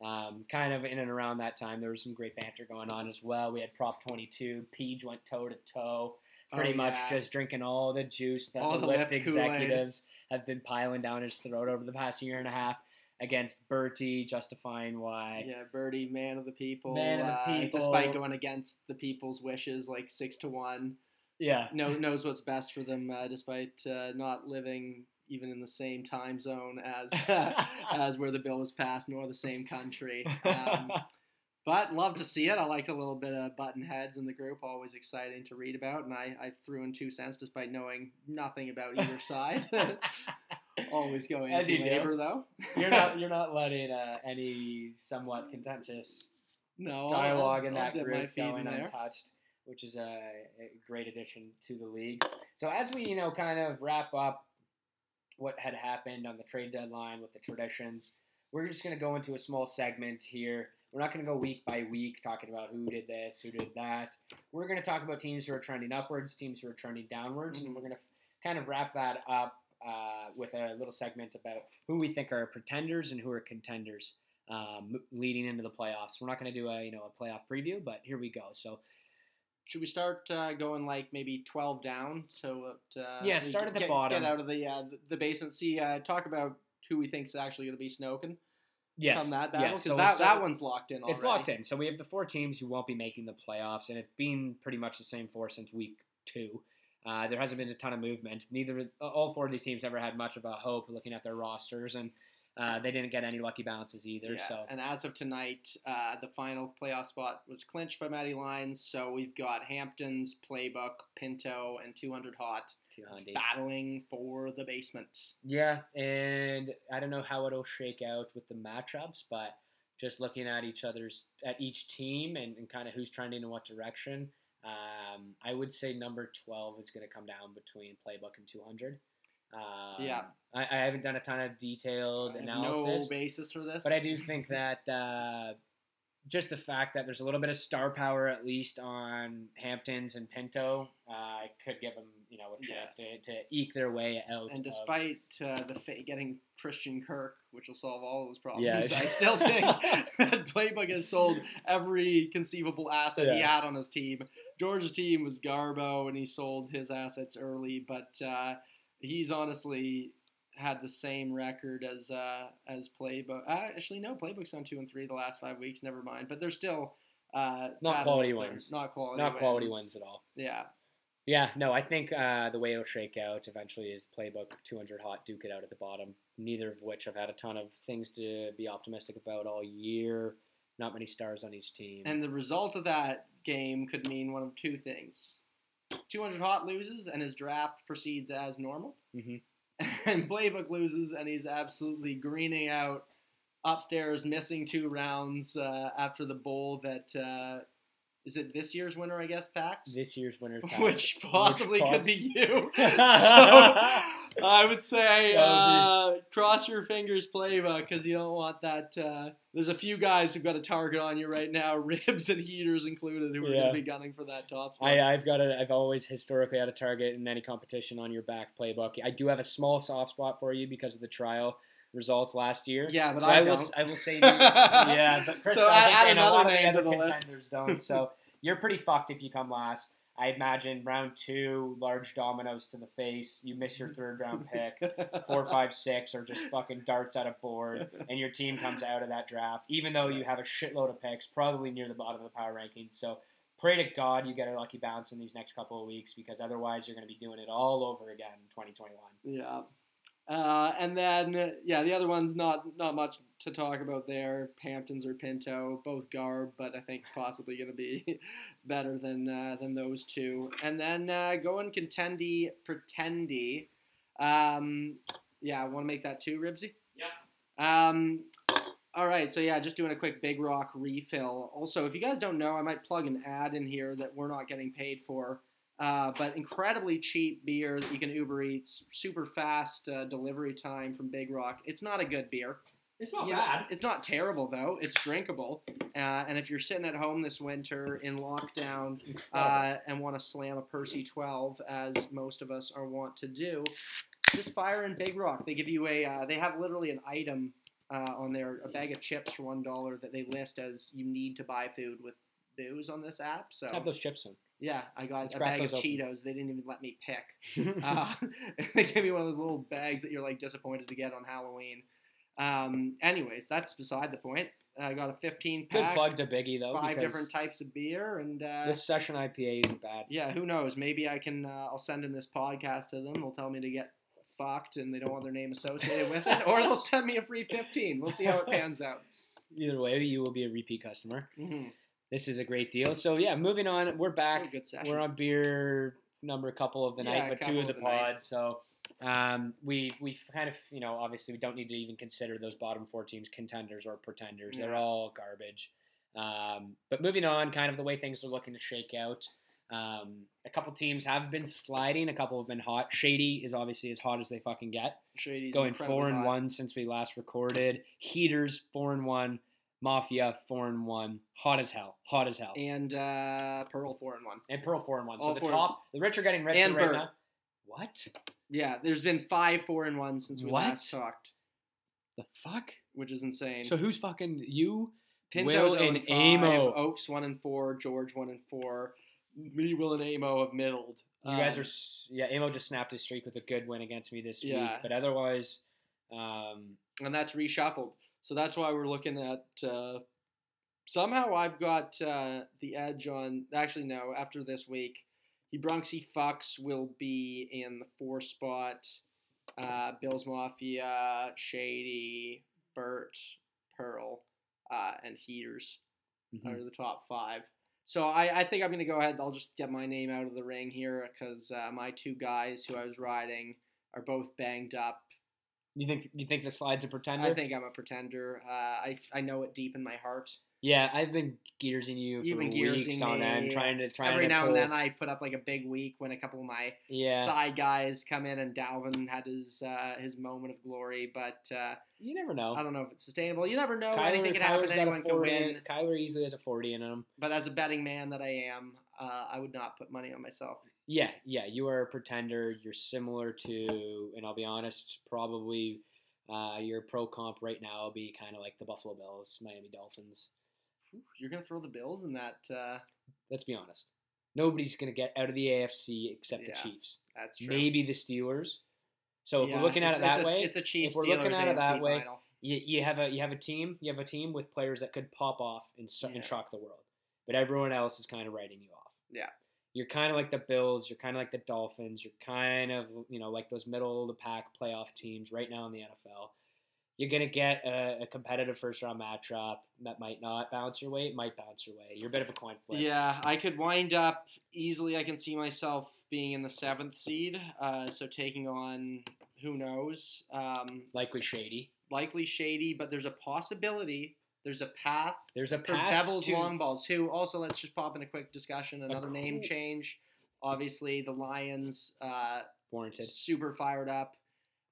Um, kind of in and around that time, there was some great banter going on as well. We had Prop 22. Peach went toe to toe, pretty Oh, much just drinking all the juice that All the, the Lyft Lyft Kool-Aid. executives have been piling down his throat over the past year and a half against Bertie, justifying why. Yeah, Birdie, man of the people. Man of the uh, people. Despite going against the people's wishes, like six to one, Yeah. know, knows what's best for them, uh, despite uh, not living even in the same time zone as as where the bill was passed, nor the same country. Um, but love to see it. I like a little bit of button heads in the group. Always exciting to read about, and I, I threw in two cents despite knowing nothing about either side. Always going As into you do. though. you're not you're not letting uh, any somewhat contentious no I'll- dialogue in I'll that dip my group going untouched, which is a, a great addition to the league. So as we you know kind of wrap up what had happened on the trade deadline with the traditions, we're just going to go into a small segment here. We're not going to go week by week talking about who did this, who did that. We're going to talk about teams who are trending upwards, teams who are trending downwards, Mhm. and we're going to kind of wrap that up uh, with a little segment about who we think are pretenders and who are contenders um, leading into the playoffs. We're not going to do a you know a playoff preview, but here we go. So Should we start uh, going like maybe twelve down? So that, uh, Yeah, start at the get, bottom. Get out of the uh, the- basement. See, uh, talk about who we think is actually going to be Snoken yes, come that battle yes. because So that, start- that one's locked in. Already. It's locked in. So we have the four teams who won't be making the playoffs, and it's been pretty much the same four since week two. Uh, there hasn't been a ton of movement. Neither all four of these teams ever had much of a hope looking at their rosters, and uh, they didn't get any lucky bounces either. Yeah, So and as of tonight, uh, the final playoff spot was clinched by Matty Lyons. So we've got Hamptons, Playbook, Pinto, and 200 Hot too handy. battling for the basement. Yeah, and I don't know how it'll shake out with the matchups, but just looking at each other's at each team and, and kind of who's trending in what direction, um, I would say number twelve is going to come down between Playbook and two hundred. Um, Yeah. I, I haven't done a ton of detailed analysis, no basis for this. but I do think that uh, just the fact that there's a little bit of star power at least on Hamptons and Pinto uh, could give them you know a Yeah. chance to, to eke their way out. And of- despite uh, the fa- getting Christian Kirk, which will solve all those problems, Yeah. I still think that Playbook has sold every conceivable asset he had on his team. George's team was Garbo, and he sold his assets early, but uh, he's honestly had the same record as uh, as Playbook. Uh, actually, no, Playbook's on two and three the last five weeks. Never mind, but they're still uh, Not quality wins. Not quality. not quality wins. wins at all. Yeah. Yeah, no, I think uh, the way it'll shake out eventually is playbook 200 hot, duke it out at the bottom. Neither of which have had a ton of things to be optimistic about all year. Not many stars on each team. And the result of that game could mean one of two things. 200 Hot loses and his draft proceeds as normal. Mhm. And Playbook loses and he's absolutely greening out upstairs, missing two rounds uh, after the bowl that. Uh, is it this year's winner, I guess, PAX? this year's winner, pack. Which possibly Which could poss- be you. so I would say uh, cross your fingers, Playbook, because you don't want that. Uh, there's a few guys who've got a target on you right now, ribs and heaters included, who are Yeah. going to be gunning for that top spot. I, I've got a, I've always historically had a target in any competition on your back playbook. I do have a small soft spot for you because of the trial results last year. Yeah, but so I will, don't. I will say, you- yeah, but Chris So doesn't, add- add and a another lot of the name to the list. don't. So you're pretty fucked if you come last. I imagine round two, large dominoes to the face. You miss your third round pick. Four, five, six, or just fucking darts at a board, and your team comes out of that draft, even though you have a shitload of picks, probably near the bottom of the power rankings. So pray to God you get a lucky bounce in these next couple of weeks, because otherwise you're going to be doing it all over again in 2021. Yeah. Uh, and then yeah, the other one's not not much to talk about there. Hamptons or Pinto, both garb, but I think possibly going to be better than uh, than those two. And then uh, going contendy pretendy. Um, yeah, I want to make that too, Ribsy. Yeah. Um, all right, so yeah, just doing a quick Big Rock refill. Also, if you guys don't know, I might plug an ad in here that we're not getting paid for. Uh, but incredibly cheap beer that you can Uber Eats, super fast uh, delivery time from Big Rock. It's not a good beer. It's You know, It's not terrible though. It's drinkable. Uh, and if you're sitting at home this winter in lockdown uh, and want to slam a Percy 12, as most of us are wont to do, just fire in Big Rock. They give you a. Uh, they have literally an item uh, on their a bag of chips for one dollar that they list as you need to buy food with booze on this app. So Let's have those chips in. yeah, I got Let's a bag of open. Cheetos. They didn't even let me pick. Uh, they gave me one of those little bags that you're like disappointed to get on Halloween. Um, anyways, that's beside the point. I got a 15 Good pack, plug to Biggie though. five different types of beer, and uh, This session IPA isn't bad. yeah, who knows? Maybe I can. Uh, I'll send in this podcast to them. They'll tell me to get fucked, and they don't want their name associated with it, or they'll send me a free 15. We'll see how it pans out. Either way, you will be a repeat customer. Mm-hmm. This is a great deal. So yeah, moving on. We're back. good. We're on beer number a couple of the Yeah, night, but two of the the night. pod. So um, we we kind of you know obviously we don't need to even consider those bottom four teams contenders or pretenders. They're all garbage. Um, but moving on, kind of the way things are looking to shake out. Um, a couple teams have been sliding. A couple have been hot. Shady is obviously as hot as they fucking get. Shady's Going four and hot. one since we last recorded. Heaters four and one. Mafia four and one. Hot as hell. Hot as hell. and uh, Pearl four and one. And Pearl four and one. So All the fours. top, the rich are getting richer And right Bert. now. What Yeah, there's been five four and one since we What? last talked, the fuck? which is insane. So who's fucking you? Pinto's Will and and 5, Amo. Oaks one and four, George one and four. Me, Will, and Amo have middled. You guys Um, are s- yeah. Amo just snapped his streak with a good win against me this week, Yeah. but otherwise, um, and that's reshuffled. So that's why we're looking at. Uh, somehow I've got uh, the edge on. Actually, no. After this week, Bronxy Fox will be in the four spot. Uh, Bills Mafia, Shady, Burt, Pearl, uh, and Heaters mhm. are the top five. So I, I think I'm going to go ahead. I'll just get my name out of the ring here because uh, my two guys who I was riding are both banged up. you think you think the slide's a pretender? I think I'm a pretender. Uh, I, I know it deep in my heart. Yeah, I've been gearsing you You've for been weeks on end, trying to try to Every to now pull, and then I put up like a big week when a couple of my yeah. side guys come in and Dalvin had his uh, his moment of glory, but uh, You never know. I don't know if it's sustainable. You never know. Kyler, Anything can happen. Anyone can win. in- Kyler easily has a forty in him. But as a betting man that I am, uh, I would not put money on myself. Yeah, yeah, you are a pretender. You're similar to, and I'll be honest, probably uh, your pro comp right now will be kind of like the Buffalo Bills, Miami Dolphins. You're gonna throw the Bills in that. Uh, Let's be honest. Nobody's going to get out of the AFC except Yeah, the Chiefs. that's true. Maybe the Steelers. So if Yeah, we're looking at it that a, way, it's a Chiefs. if we're looking at it that AFC way, final. you, you have a you have a team you have a team with players that could pop off and, so- and shock the world, but everyone else is kind of writing you off. Yeah. You're kind of like the Bills. You're kind of like the Dolphins. You're kind of you know like those middle of the pack playoff teams right now in the NFL. You're gonna get a, a competitive first round matchup that might not bounce your way. It might bounce your way. You're a bit of a coin flip. Yeah, I could wind up easily. I can see myself being in the seventh seed, uh, so taking on who knows, um, Likely shady. likely shady, but there's a possibility. There's a path There's a for path Bevel's to- long balls. Who also let's just pop in a quick discussion. Another name change. Obviously, the Lions uh, warranted. super fired up.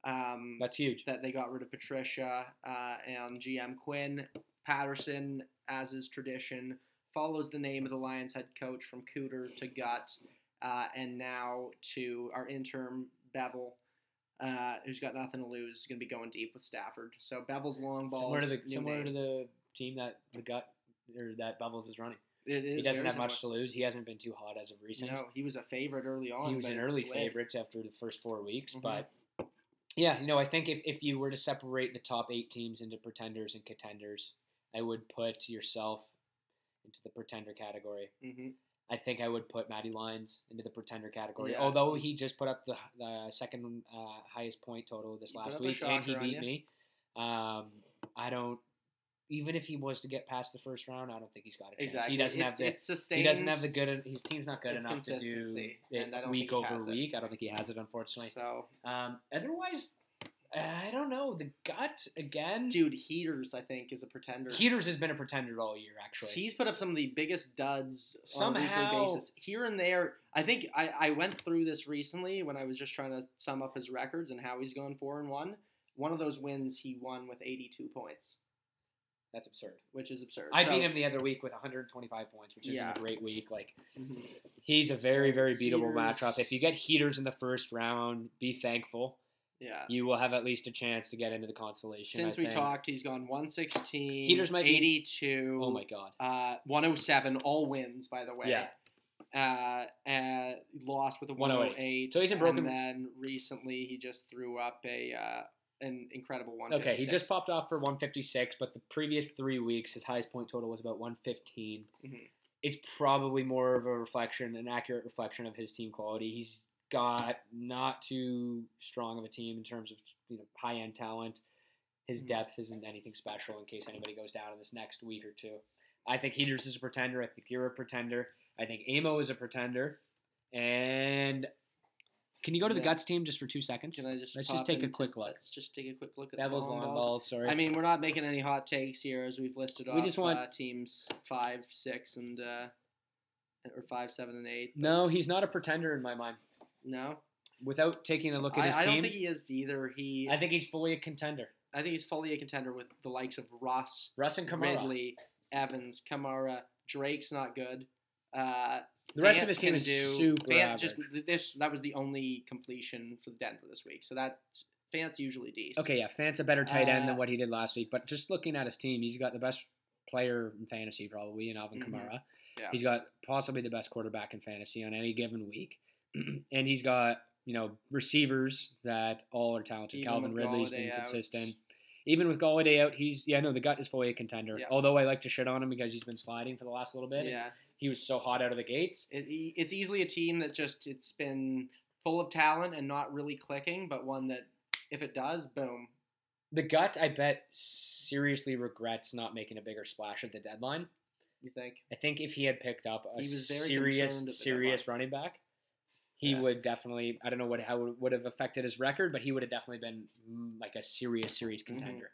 Um, That's huge. that they got rid of Patricia uh, and GM Quinn Patterson, as is tradition, follows the name of the Lions head coach from Cooter to Gut, uh, and now to our interim Bevell, uh, who's got nothing to lose, is going to be going deep with Stafford. So Bevel's long ball. Similar to the similar to the team that the gut or that Bubbles is running. It is He doesn't have much to lose. He hasn't been too hot as of recent. No, he was a favorite early on. he was an early favorite after the first four weeks, Mhm. but yeah, you know, I think if, if you were to separate the top eight teams into pretenders and contenders, I would put yourself into the pretender category. Mhm. I think I would put Matty Lyons into the pretender category. Yeah, Although he just put up the, the second uh, highest point total this He last week, and he beat me. Um, I don't. Even if he was to get past the first round, I don't think he's got a chance. Exactly. He doesn't it's, have the it's sustained. he doesn't have the good. His team's not good enough to do it and week over has it. week. I don't think he has it, unfortunately. So, Um, otherwise, I don't know. The gut again. dude, Heaters, I think, is a pretender. Heaters has been a pretender all year, actually. He's put up some of the biggest duds on a Somehow- weekly basis. Here and there, I think I, I went through this recently when I was just trying to sum up his records and how he's going four and one. One of those wins he won with 82 points, That's absurd. which is absurd. I So- beat him the other week with 125 points, which Yeah. isn't a great week. Like Mhm. he's a very, very beatable Heaters- matchup. If you get heaters in the first round, be thankful. Yeah. you will have at least a chance to get into the consolation. Since I we think. talked, he's gone 116, Heaters might be- 82, oh my god, uh, 107, all wins, by the way. Yeah. Uh, uh, lost with a 108. 108. So he's in broken- And then recently he just threw up a uh, an incredible one. okay, he just popped off for 156, but the previous three weeks his highest point total was about 115. Mhm. It's probably more of a reflection, an accurate reflection of his team quality. He's got not too strong of a team in terms of you know high end talent. His Mhm. depth isn't anything special in case anybody goes down in this next week or two. I think Heaters is a pretender. I think you're a pretender. I think Amo is a pretender. And can you go to the Yeah. guts team just for two seconds? Can I just Let's just take a quick look. Let's just take a quick look at Devils the long balls. balls. Sorry. I mean, we're not making any hot takes here, as we've listed off. We just want- uh, teams five, six, and uh, or five, seven, and eight. no, he's not a pretender in my mind. no. Without taking a look at I, his I don't team, think he is either. He, I think he's fully a contender. I think he's fully a contender with the likes of Russ, Russ and Kamara. Ridley, Evans, Kamara. Drake's not good. Uh, The rest Fant of his team is do, super Fant average. just this that was the only completion for Denver this week. So that Fant's usually decent. Okay, yeah, Fant's a better tight end than Uh, what he did last week. But just looking at his team, he's got the best player in fantasy probably in Alvin Mhm. Kamara. Yeah. He's got possibly the best quarterback in fantasy on any given week, and he's got you know receivers that all are talented. Even Calvin with Ridley's been out. consistent. Even with Golladay out, he's yeah no the gut is fully a contender. Yeah. Although I like to shit on him because he's been sliding for the last little bit. Yeah. He was so hot out of the gates. It, it's easily a team that just it's been full of talent and not really clicking, but one that if it does, boom. The gut, I bet, seriously regrets not making a bigger splash at the deadline. You think? I think if he had picked up a He was very serious, serious running back, he Yeah. would definitely. I don't know what how it would have affected his record, but he would have definitely been mm, like a serious, serious contender.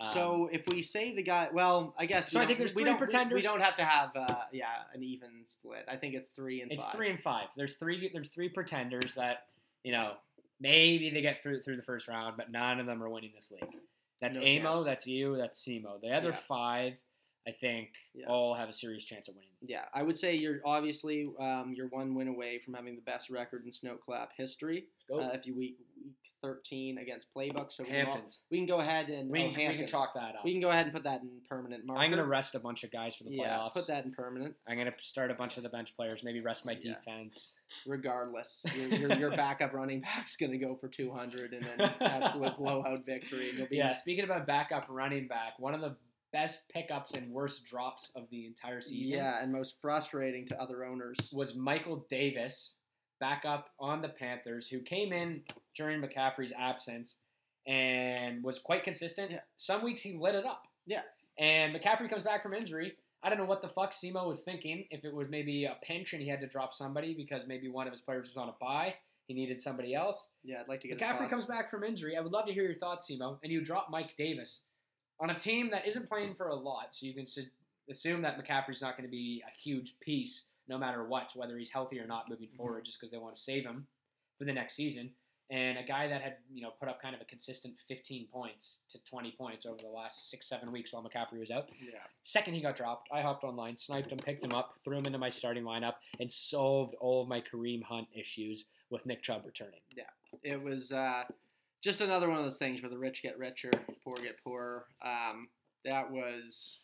Um, so if we say the guy, well, I guess. So we I think don't- there's we three don't, we- We, don't have to have, uh, yeah, an even split. I think it's three and it's five. three and five. There's three. There's three pretenders that you know maybe they get through through the first round, but none of them are winning this league. That's No Amo. chance. That's you. That's Simo. The other Yeah. five, I think, Yeah. all have a serious chance of winning. Yeah, I would say you're obviously um, you're one win away from having the best record in snowclap history. Let's go. Uh, if you week 13 against Playbook, so we can, all- Hamptons. we can go ahead and We, oh, can- we can Hamptons. chalk that up. We can go ahead and put that in permanent marker. I'm gonna rest a bunch of guys for the playoffs. yeah, put that in permanent. I'm gonna start a bunch of the bench players. Maybe rest my Yeah. defense. Regardless, your, your, your backup running back's gonna go for 200 and an absolute blowout victory. And you'll be Yeah. Speaking about backup running back, one of the best pickups and worst drops of the entire season yeah, and most frustrating to other owners. was Michael Davis, backup on the Panthers, who came in during McCaffrey's absence and was quite consistent. Some weeks he lit it up. Yeah. And McCaffrey comes back from injury. I don't know what the fuck Simo was thinking. If it was maybe a pinch and he had to drop somebody because maybe one of his players was on a bye, he needed somebody else. Yeah, I'd like to get McCaffrey comes back from injury. I would love to hear your thoughts, Simo. And you drop Mike Davis on a team that isn't playing for a lot, so you can su- assume that McCaffrey's not going to be a huge piece no matter what, whether he's healthy or not moving Mm-hmm. forward, just because they want to save him for the next season. And a guy that had you know put up kind of a consistent 15 points to 20 points over the last six seven weeks while McCaffrey was out. Yeah. Second he got dropped, I hopped online, sniped him, picked him up, threw him into my starting lineup, and solved all of my Kareem Hunt issues with Nick Chubb returning. Yeah, it was uh, just another one of those things where the rich get richer, poor get poorer. Um, that was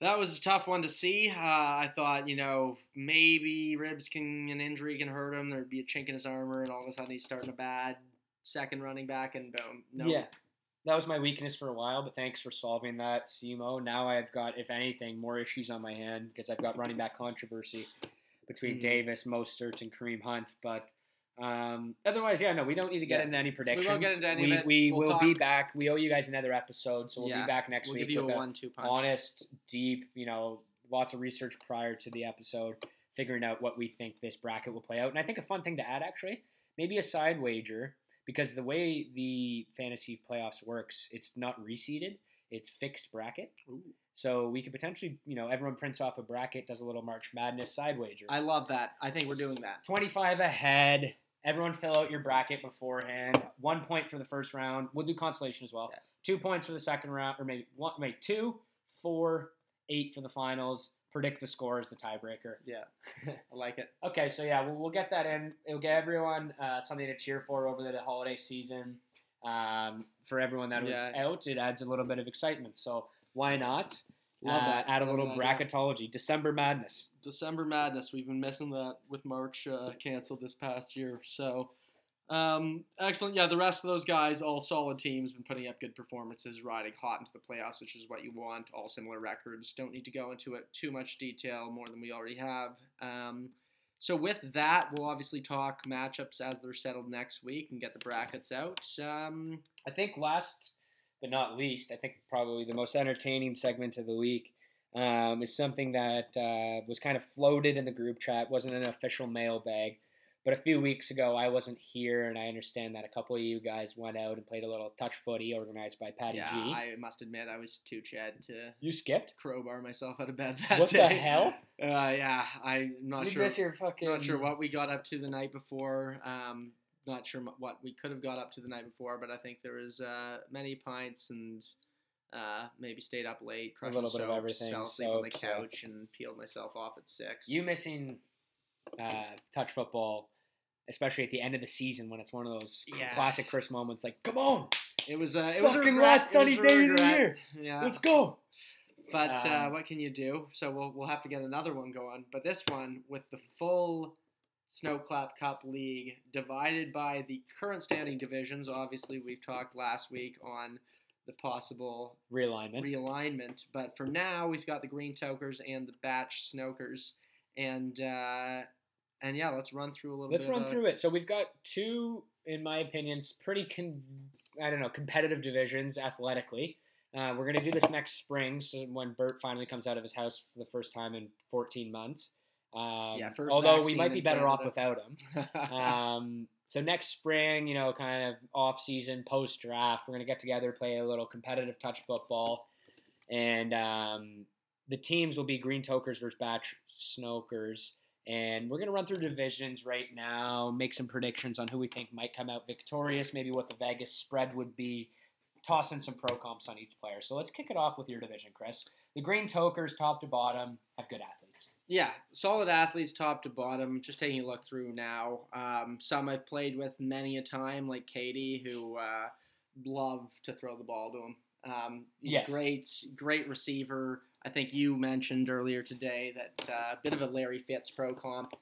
that was a tough one to see. Uh, I thought, you know, maybe ribs can an injury can hurt him. There'd be a chink in his armor, and all of a sudden he's starting a bad second running back, and boom, no. Yeah. That was my weakness for a while, but thanks for solving that, Simo. Now I've got, if anything, more issues on my hand because I've got running back controversy between Mhm. Davis, Mostert, and Kareem Hunt. But um, otherwise, yeah, no, we don't need to get Yeah. into any predictions. get into any we, we We'll will be back. We owe you guys another episode, so we'll Yeah. be back next We'll week a with one-two punch. honest, deep, you know, lots of research prior to the episode, figuring out what we think this bracket will play out. And I think a fun thing to add, actually, maybe a side wager, because the way the fantasy playoffs works, it's not reseeded, it's fixed bracket. Ooh. So we could potentially, you know, everyone prints off a bracket, does a little March Madness side wager. I love that. I think we're doing that. 25 ahead. Everyone fill out your bracket beforehand. One point for the first round. We'll do consolation as well. Yeah. Two points for the second round, or maybe one, maybe two, four, eight for the finals. Predict the score as the tiebreaker. Yeah, I like it. Okay, so yeah, we'll, we'll get that in. It'll get everyone uh, something to cheer for over the holiday season. Um, for everyone that was out, it adds a little bit of excitement. So why not? Love uh, that. Add a Love little that, yeah. bracketology. December Madness. December Madness. We've been missing that with March uh, canceled this past year. So, um, excellent. Yeah, the rest of those guys, all solid teams, been putting up good performances, riding hot into the playoffs, which is what you want. All similar records. Don't need to go into it too much detail, more than we already have. Um, so with that, we'll obviously talk matchups as they're settled next week and get the brackets out. Um, I think last but not least, I think probably the most entertaining segment of the week um, is something that uh, was kind of floated in the group chat. wasn't an official mailbag, but a few weeks ago I wasn't here, and I understand that a couple of you guys went out and played a little touch footy organized by Patty yeah, G. I must admit I was too chad to you skipped. crowbar myself out of bed that What day. the hell? Uh, yeah, I'm not you sure. miss your fucking. Not sure what we got up to the night before. Um, not sure what we could have got up to the night before, but I think there was uh, many pints and uh, maybe stayed up late, crushed little bit of everything, fell asleep on the soaps, yeah. couch, and peeled myself off at six. You missing uh, touch football, especially at the end of the season when it's one of those Yeah. classic Chris moments. Like, come on, it was uh, it was a fucking regret. last sunny a day of the year. Yeah, let's go. But uh, Um, what can you do? So we'll we'll have to get another one going. But this one with the full Snowclap Cup League divided by the current standing divisions. Obviously, we've talked last week on the possible Realignment. realignment. But for now, we've got the Green Tokers and the Batch Snokers, and uh, and yeah, let's run through a little. Let's bit run through it. So we've got two, in my opinions, pretty con- I don't know competitive divisions athletically. Uh, we're gonna do this next spring, so when Bert finally comes out of his house for the first time in 14 months. Um, Yeah, although we might be better off without him. Um, so next spring, you know, kind of off season, post draft, we're gonna get together, play a little competitive touch football, and um, the teams will be Green Tokers versus Batch Snokers, and we're gonna run through divisions right now, make some predictions on who we think might come out victorious, maybe what the Vegas spread would be, toss in some pro comps on each player. So let's kick it off with your division, Chris. The Green Tokers, top to bottom, have good athletes. Yeah, solid athletes top to bottom. Just taking a look through now. Um, some I've played with many a time, like Katie, who uh, love to throw the ball to him. Um, Yes. great, great receiver. I think you mentioned earlier today that uh, a bit of a Larry Fitz pro comp.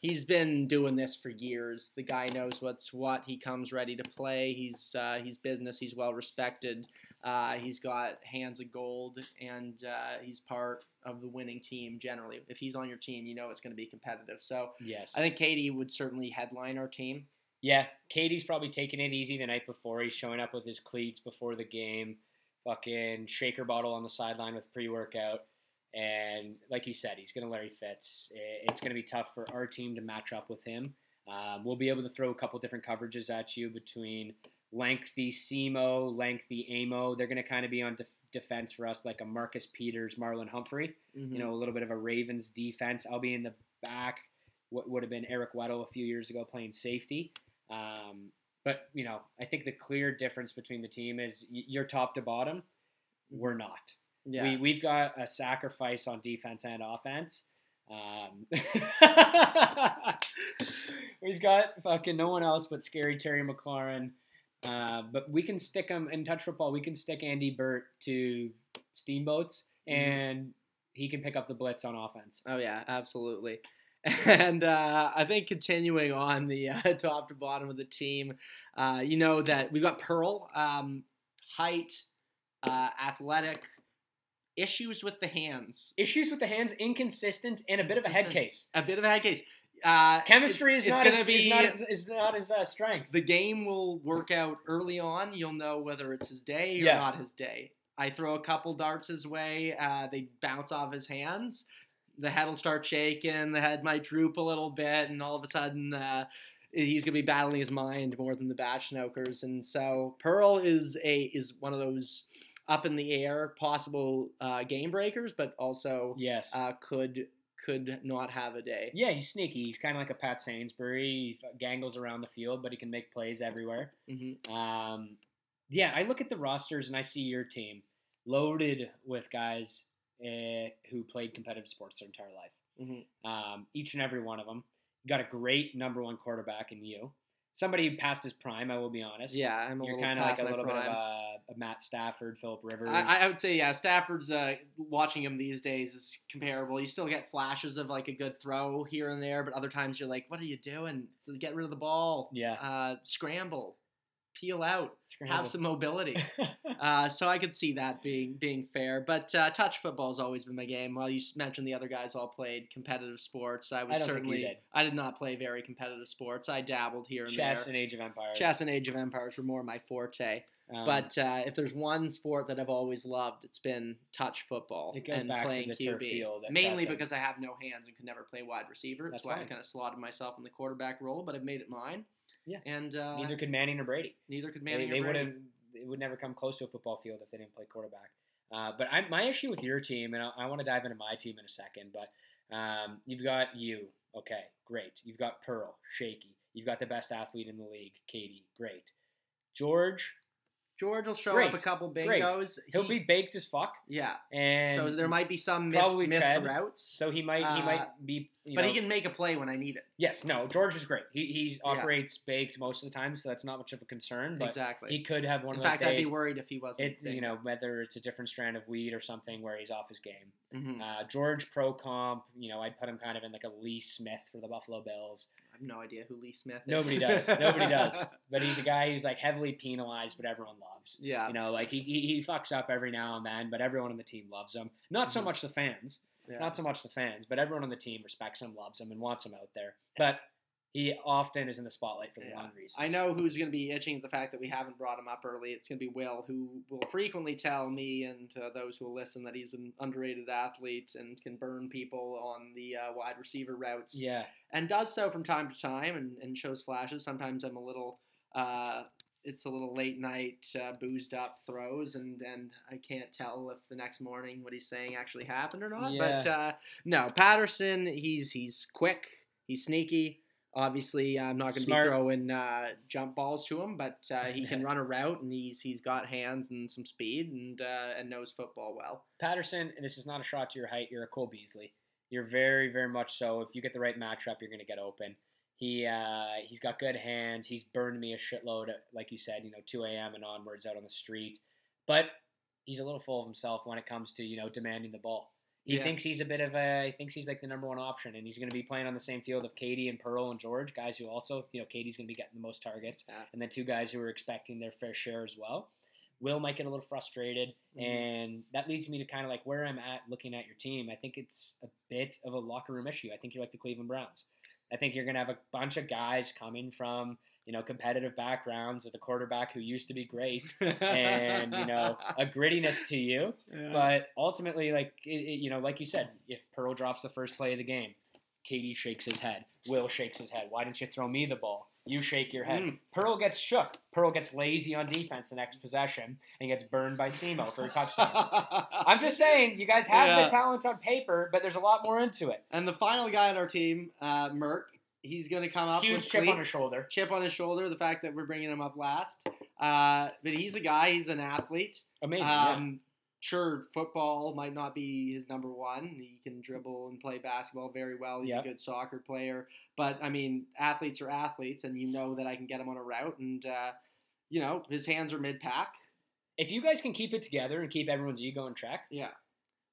He's been doing this for years. The guy knows what's what. He comes ready to play. He's uh, he's business. He's well respected. Uh, he's got hands of gold, and uh, he's part of the winning team generally. If he's on your team, you know it's going to be competitive. So Yes. I think Katie would certainly headline our team. Yeah, Katie's probably taking it easy the night before. He's showing up with his cleats before the game, fucking shaker bottle on the sideline with pre workout. And like you said, he's going to Larry Fitz. It's going to be tough for our team to match up with him. Um, we'll be able to throw a couple different coverages at you between lengthy SEMO, lengthy AMO. They're going to kind of be on def- defense for us, like a Marcus Peters, Marlon Humphrey you know, a little bit of a Ravens defense. I'll be in the back. What would have been Eric Weddle a few years ago playing safety. Um, but you know, I think the clear difference between the team is you're top to bottom. We're not. yeah. We we've got a sacrifice on defense and offense. Um, we've got fucking no one else but scary Terry McLaurin. Uh, but we can stick him in touch football. We can stick Andy Burt to steamboats, Mhm. and he can pick up the blitz on offense. Oh yeah, absolutely. And uh, I think continuing on the uh, top to bottom of the team, uh, you know that we've got Pearl, um, height, uh, athletic, issues with the hands, Issues with the hands, inconsistent, and a bit of a head case. a bit of a head case. Uh, Chemistry is it's not gonna his, be is not his, is not his uh, strength. the game will work out early on. You'll know whether it's his day or Yeah. not his day. I throw a couple darts his way. Uh, they bounce off his hands. The head will start shaking. The head might droop a little bit, and all of a sudden, uh, he's gonna be battling his mind more than the batch snokers. And so, Pearl is a is one of those up in the air possible uh, game breakers, but also Yes. uh, could could not have a day. yeah, he's sneaky. He's kind of like a Pat Sainsbury. He gangles around the field, but he can make plays everywhere. hmm Um, yeah, I look at the rosters and I see your team loaded with guys uh, who played competitive sports their entire life. Mhm. Um, each and every one of them. Got a great number one quarterback in you. Somebody past his prime, I will be honest. Yeah, I'm a You're kind of like a little bit of a, a Matt Stafford, Philip Rivers. I, I would say yeah, Stafford's uh, watching him these days is comparable. You still get flashes of like a good throw here and there, but other times you're like, what are you doing? Get rid of the ball. Yeah. Uh, scramble, peel out, have some mobility. Uh, so I could see that being being fair, but uh, touch football has always been my game. While you mentioned the other guys all played competitive sports, I was I don't think you certainly did. I did not play very competitive sports. I dabbled here and Chess there. and Age of Empires. Chess and Age of Empires were more my forte. Um, But uh, if there's one sport that I've always loved, it's been touch football It goes and back to playing the QB. turf field Mainly because I have no hands and could never play wide receiver. That's, That's why I kind of slotted myself in the quarterback role, but I've made it mine. Yeah. And uh, neither could Manning or Brady. neither could They, Manning they or would Brady. have. It would never come close to a football field if they didn't play quarterback. Uh, but I, my issue with your team, and I, I want to dive into my team in a second, but um, you've got you. Okay, great. You've got Pearl, shaky. You've got the best athlete in the league, Katie, great. George, George will show up a couple Great. bingos. he'll He- be baked as fuck, yeah. and So there might be some missed, missed routes, so he might he uh, might be. You but know, he can make a play when I need it. Yes, no, George is great. He he Yeah. operates baked most of the time, so that's not much of a concern. But exactly. he could have one In of those fact, I'd be worried if he wasn't. it, you know, whether it's a different strand of weed or something where he's off his game. Mhm. Uh, George Pro Comp, you know, I'd put him kind of in like a Lee Smith for the Buffalo Bills. I have no idea who Lee Smith is. Nobody does. Nobody does. But he's a guy who's like heavily penalized, but everyone loves. Yeah. You know, like he, he, he fucks up every now and then, but everyone on the team loves him. Not so Mhm. much the fans, yeah. not so much the fans, but everyone on the team respects him, loves him, and wants him out there. But he often is in the spotlight for the Yeah. wrong reasons. I know who's going to be itching at the fact that we haven't brought him up early. It's going to be Will, who will frequently tell me and uh, those who will listen that he's an underrated athlete and can burn people on the uh, wide receiver routes. Yeah. And does so from time to time and, and shows flashes. Sometimes I'm a little. Uh, it's a little late night, uh, boozed up throws, and, and I can't tell if the next morning what he's saying actually happened or not. But uh, no, Patterson, he's he's quick, he's sneaky. Obviously, I'm not going to be throwing uh, jump balls to him, but uh, he can run a route, and he's he's got hands and some speed, and uh, and knows football well. Patterson, and this is not a shot to your height. You're a Cole Beasley. You're very, very much so. If you get the right matchup, you're going to get open. He uh, he's got good hands. He's burned me a shitload, like you said, you know, 2 a.m. and onwards out on the street. But he's a little full of himself when it comes to you know demanding the ball. He Yeah. thinks he's a bit of a. He thinks he's like the number one option, and he's going to be playing on the same field of Katie and Pearl and George, guys who also, you know, Katie's going to be getting the most targets, Yeah. and then two guys who are expecting their fair share as well. Will might get a little frustrated, Mhm. and that leads me to kind of like where I'm at looking at your team. I think it's a bit of a locker room issue. I think you're like the Cleveland Browns. I think you're going to have a bunch of guys coming from you know competitive backgrounds with a quarterback who used to be great and you know a grittiness to you. Yeah. But ultimately, like it, it- you know, like you said, if Pearl drops the first play of the game, Katie shakes his head. Will shakes his head. Why didn't you throw me the ball? You shake your head. Mm. Pearl gets shook. Pearl gets lazy on defense the next possession and gets burned by Semo for a touchdown. I'm just saying, you guys have Yeah. the talent on paper, but there's a lot more into it. And the final guy on our team, uh, Mert, he's going to come up Huge with chip on his shoulder. Chip on his shoulder. The fact that we're bringing him up last, uh, but he's a guy. He's an athlete. Amazing. yeah. Um, Sure, football might not be his number one. He can dribble and play basketball very well. He's Yep. a good soccer player. But I mean, athletes are athletes, and you know that I can get him on a route. And uh, you know, his hands are mid pack. If you guys can keep it together and keep everyone's ego in check, Yeah.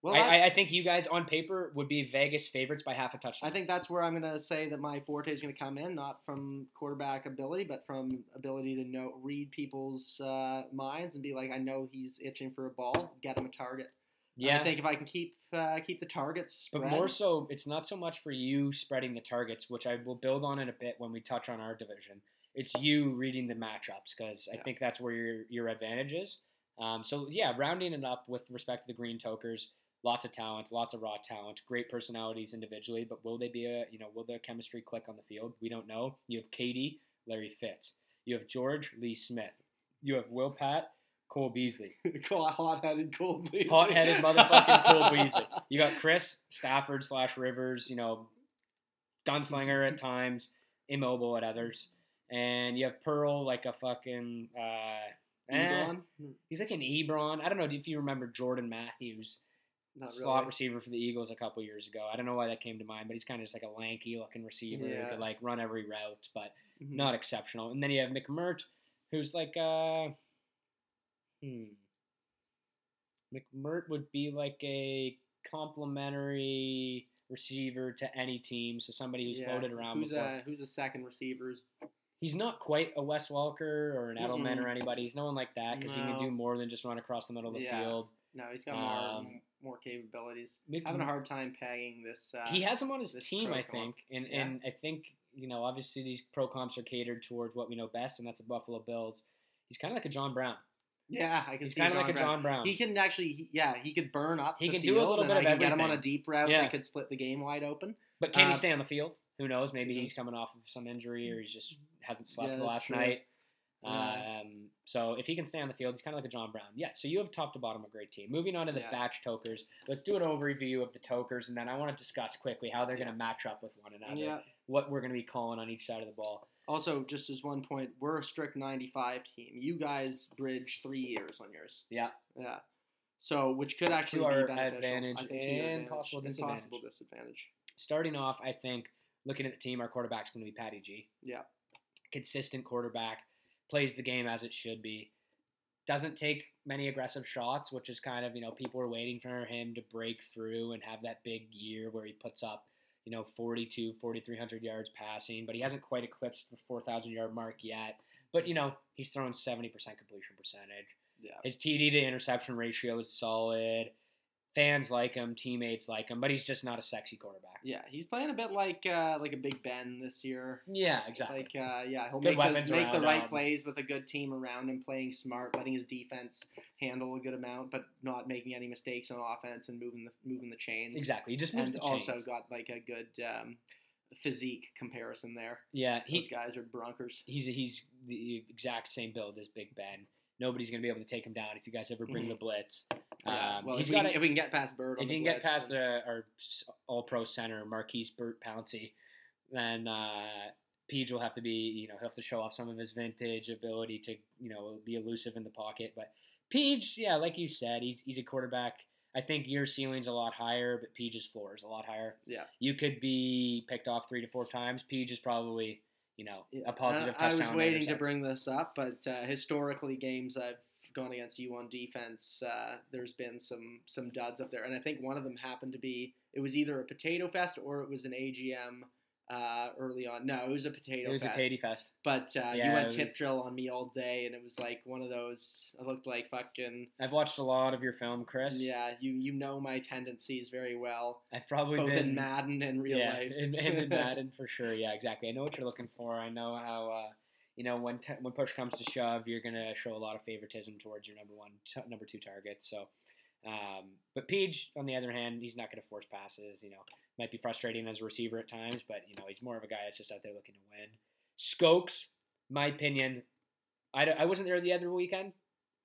Well, I, I, I think you guys on paper would be Vegas favorites by half a touchdown. I think that's where I'm going to say that my forte is going to come in, not from quarterback ability, but from ability to know read people's uh, minds and be like, I know he's itching for a ball, get him a target. Yeah. I think if I can keep uh, keep the targets spread, But more so, it's not so much for you spreading the targets, which I will build on in a bit when we touch on our division. It's you reading the matchups because I think that's where your your advantage is. Um, so yeah, rounding it up with respect to the Green Tokers, lots of talent, lots of raw talent, great personalities individually, but will they be a you know will their chemistry click on the field? We don't know. You have Katie, Larry Fitz. You have George Lee Smith. You have Will Pat, Cole Beasley. Hot-headed Cole Beasley. Hot-headed motherfucking Cole Beasley. You got Chris Stafford slash Rivers, you know, gunslinger at times, immobile at others, and you have Pearl like a fucking. Uh, eh, he's like an Ebron. I don't know if you remember Jordan Matthews Not slot really. receiver for the Eagles a couple years ago. I don't know why that came to mind, but he's kind of just like a lanky looking receiver Yeah. could like run every route, but Mhm. not exceptional. And then you have McMurt, who's like uh hmm. McMurt would be like a complementary receiver to any team, so somebody who's Yeah. floated around Who's before. a who's a second receivers? He's not quite a Wes Welker or an Edelman Mm-mm. or anybody. He's no one like that because he can do more than just run across the middle of the Yeah. field. No, he's got more Um, more capabilities. Mc- Having a hard time pegging this. Uh, he has him on his team, I think, and Yeah. and I think you know obviously these pro comps are catered towards what we know best, and that's the Buffalo Bills. He's kind of like a John Brown. Yeah, I can He's see kind of like a Brown. John Brown. He can actually, he- yeah, he could burn up. He the can do a little bit I of can get him on a deep route Yeah. that could split the game wide open. but can he uh, stay on the field? Who knows? Maybe he's coming off of some injury, or he just hasn't slept Yeah, the last true. night. Yeah. Um, so if he can stay on the field, he's kind of like a John Brown. Yeah. So you have top to bottom a great team. Moving on to the Yeah. batch tokers. Let's do an overview of the tokers, and then I want to discuss quickly how they're going to match up with one another. Yeah. What we're going to be calling on each side of the ball. Also, just as one point, we're a strict 95 team. You guys bridge three years on yours. Yeah. Yeah. So, which could actually To be our beneficial. advantage think to your and advantage possible and disadvantage. possible disadvantage. Starting off, I think looking at the team, our quarterback's going to be Patty G. Yeah. Consistent quarterback, plays the game as it should be. Doesn't take many aggressive shots, which is kind of, you know, people are waiting for him to break through and have that big year where he puts up, you know, 42, 4,300 yards passing, but he hasn't quite eclipsed the 4,000 yard mark yet. But, you know, he's throwing 70% completion percentage. Yeah. His TD to interception ratio is solid. Fans like him, teammates like him, but he's just not a sexy quarterback. Yeah, he's playing a bit like uh, like a Big Ben this year. Yeah, exactly. Like, uh, yeah, he'll Good make the, make the right him. plays with a good team around him, playing smart, letting his defense handle a good amount, but not making any mistakes on offense and moving the moving the chains. exactly. He just moves And also got like a good um, physique comparison there. yeah, Those guys are bronkers. he's he's the exact same build as Big Ben. Nobody's gonna be able to take him down if you guys ever bring Mhm. the blitz. Yeah. Um, well, he's if we, got can, if we can get past Bird, if the you can get past then- the our All Pro center Maurkice Burt Pouncey, then uh, Peach will have to be you know he'll have to show off some of his vintage ability to you know be elusive in the pocket. But Peach, yeah, like you said, he's he's a quarterback. I think your ceiling's a lot higher, but Peach's floor is a lot higher. Yeah. you could be picked off three to four times. Peach is probably you know a positive Uh, I was waiting to bring this up, but uh, historically, games I've gone against you on defense, uh, there's been some some duds up there, and I think one of them happened to be it was either a potato fest or it was an AGM uh, early on. No, it was a potato It was fest. a Tatey fest. But uh, Yeah, you went was- tip drill on me all day, and it was like one of those. I looked like fucking. I've watched a lot of your film, Chris. Yeah, you you know my tendencies very well, I've probably both been in Madden and real yeah, life. in, in Madden for sure. Yeah, exactly. I know what you're looking for. I know how uh, you know when t- when push comes to shove, you're gonna show a lot of favoritism towards your number one, t- number two targets. So, um, but Page, on the other hand, he's not gonna force passes. You know, might be frustrating as a receiver at times, but you know he's more of a guy that's just out there looking to win. Skokes, my opinion, I wasn't there the other weekend,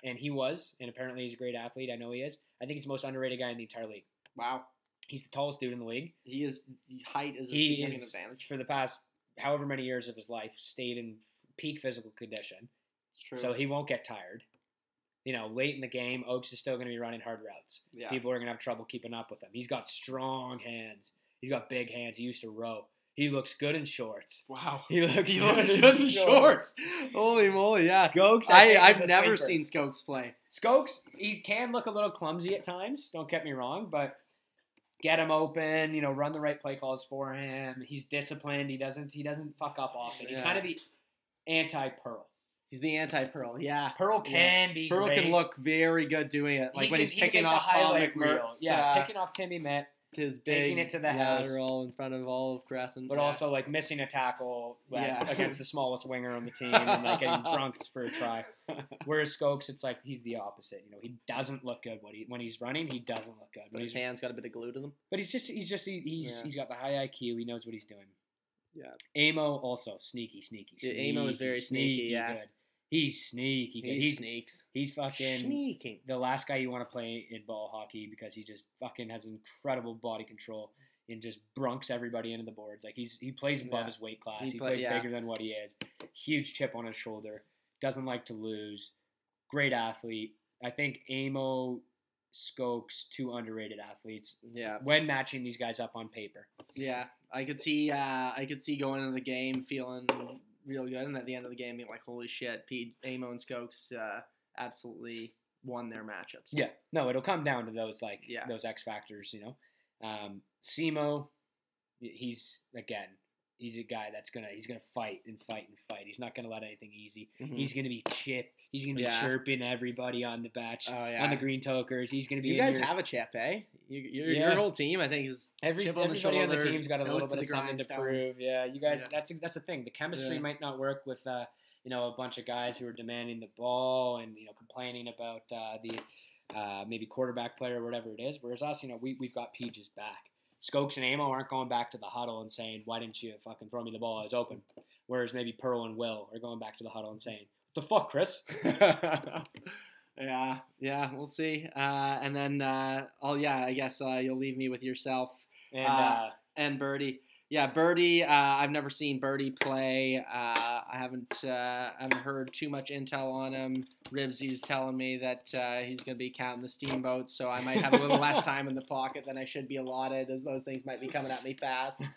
and he was, and apparently he's a great athlete. I know he is. I think he's the most underrated guy in the entire league. Wow, He's the tallest dude in the league he is height is a he significant is advantage. for the past however many years of his life stayed in peak physical condition, It's true. so he won't get tired. You know, late in the game, Oaks is still going to be running hard routes. yeah. People are going to have trouble keeping up with him. He's got strong hands. He's got big hands. He used to row. He looks good in shorts. Wow. He looks He good, looks in good in shorts. Holy moly, yeah. Skokes, I, is I've never seen Skokes play. Skokes, he can look a little clumsy at times. Don't get me wrong, but get him open. You know, run the right play calls for him. He's disciplined. He doesn't. He doesn't fuck up often. He's Yeah. kind of the anti Pearl. He's the anti-Pearl. Yeah. Pearl Yeah. can be. Pearl great. can look very good doing it. Like He when can- he's picking the off Tom highlight reel. McMurt's, Yeah, uh, picking off Timmy Mitt, his taking it to the house. lateral in front of all of Crescent. but yeah. also like missing a tackle Yeah. against the smallest winger on the team and like getting brunked for a try. Whereas Skokes, it's like he's the opposite. You know, he doesn't look good when he when he's running. He doesn't look good. but When his hands got a bit of glue to them. But he's just he's just he, he's Yeah. he's got the high IQ. He knows what he's doing. Yeah. Amo also sneaky, sneaky. Yeah, sneaky Amo is very sneaky, yeah. Good. He's sneaky. He He's sneaks. he's fucking Sneaking. the last guy you want to play in ball hockey because he just fucking has incredible body control and just brunks everybody into the boards. Like he's he plays above Yeah. his weight class. He He, play- plays yeah. bigger than what he is. Huge chip on his shoulder. Doesn't like to lose. Great athlete. I think Amo Skokes, two underrated athletes Yeah, when matching these guys up on paper. yeah. I could see. Uh, I could see going into the game feeling real good, and at the end of the game being like, "Holy shit!" Pete, Amo, and Skokes uh, absolutely won their matchups. Yeah, no, it'll come down to those like Yeah. those X factors, you know. Um, Simo, he's again, he's a guy that's gonna he's gonna fight and fight and fight. He's not gonna let anything easy. Mhm. He's gonna be chip. He's gonna be Yeah. chirping everybody on the batch Oh yeah. on the green tokers. He's gonna be. you guys your- have a chip, eh? You, your, Yeah. your whole team, I think, is Every, chip on the everybody on the shoulder, team's got a little bit of something to prove. Yeah, you guys. That's that's the thing. The chemistry might not work with uh, you know a bunch of guys who are demanding the ball and you know complaining about uh, the uh, maybe quarterback player or whatever it is. Whereas us, you know, we we've got Peaches back. Skokes and Amo aren't going back to the huddle and saying, "Why didn't you fucking throw me the ball? I was open." Whereas maybe Pearl and Will are going back to the huddle and saying, "What the fuck, Chris?" yeah, yeah, we'll see. Uh, and then, uh, oh yeah, I guess uh, you'll leave me with yourself And Uh, uh, and Birdie. Yeah, Birdie. Uh, I've never seen Birdie play. I haven't. Uh, I haven't heard too much intel on him. Ribsy's telling me that uh, he's going to be counting the steamboats, so I might have a little less time in the pocket than I should be allotted, as those things might be coming at me fast.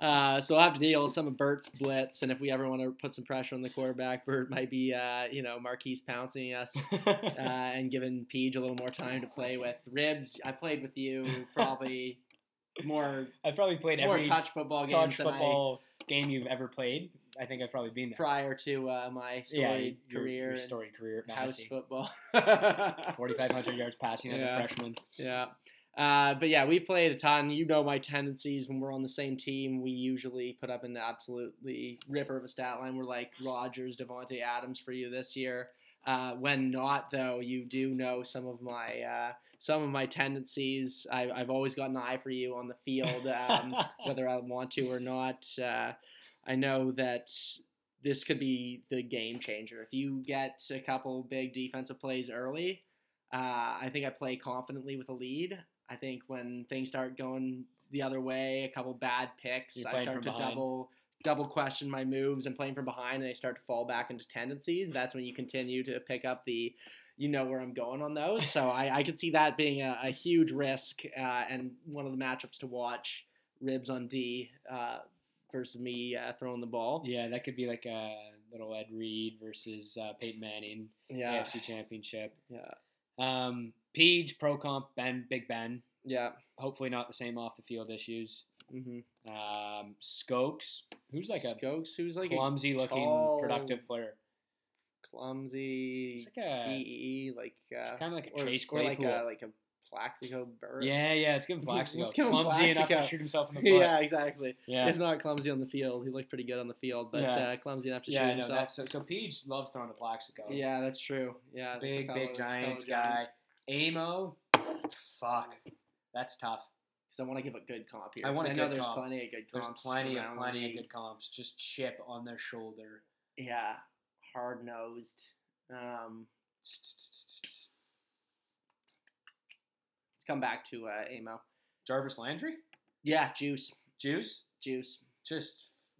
Uh, so I'll have to deal with some of Bert's blitz, and if we ever want to put some pressure on the quarterback, Bert might be, uh, you know, Maurkice pouncing us uh, and giving Peach a little more time to play with. Ribs, I played with you probably more I've probably played more every touch football touch games than football game you've ever played. I think I've probably been there. prior to uh, my yeah, your, career your storied career house football. 4,500 yards passing as Yeah. a freshman. Yeah. Uh, but yeah, we played a ton. You know my tendencies when we're on the same team. We usually put up an absolutely ripper of a stat line. We're like Rodgers, Davante Adams for you this year. Uh, when not, though, you do know some of my uh, some of my tendencies. I, I've always got an eye for you on the field, um, whether I want to or not. Uh, I know that this could be the game changer if you get a couple big defensive plays early. Uh, I think I play confidently with a lead. I think when things start going the other way, a couple bad picks, I start to behind. double double question my moves and playing from behind, and they start to fall back into tendencies. That's when you continue to pick up the, you know where I'm going on those. So I, I could see that being a, a huge risk uh, and one of the matchups to watch. Ribs on D uh, versus me uh, throwing the ball. Yeah, that could be like a little Ed Reed versus uh, Peyton Manning Yeah, AFC Championship. yeah, Um, Peach, Pro Comp, Ben, Big Ben. yeah. Hopefully not the same off the field issues. Mm-hmm. Um, Skokes, who's like a Skokes, who's like clumsy looking, productive player. clumsy It's like a- TE, like uh, kind of like a or, Chase or like a like a Plaxico bird. yeah, yeah, it's giving Plaxico. give him Clumsy enough to Plaxico. shoot himself in the foot. yeah, exactly. yeah. If not clumsy on the field, he looked pretty good on the field, but Yeah. uh, clumsy enough to Yeah, shoot know himself. So, so Peach loves throwing to Plaxico. Yeah, that's true. Yeah, big, fellow- big Giants Giant. guy. Amo, fuck, that's tough. Because I want to give a good comp here. I want a know there's comp. plenty of good comps. There's plenty of plenty of good comps. Just chip on their shoulder. Yeah, hard nosed. Um, come back to uh, Amo. Jarvis Landry, Yeah, juice, Juice, juice. just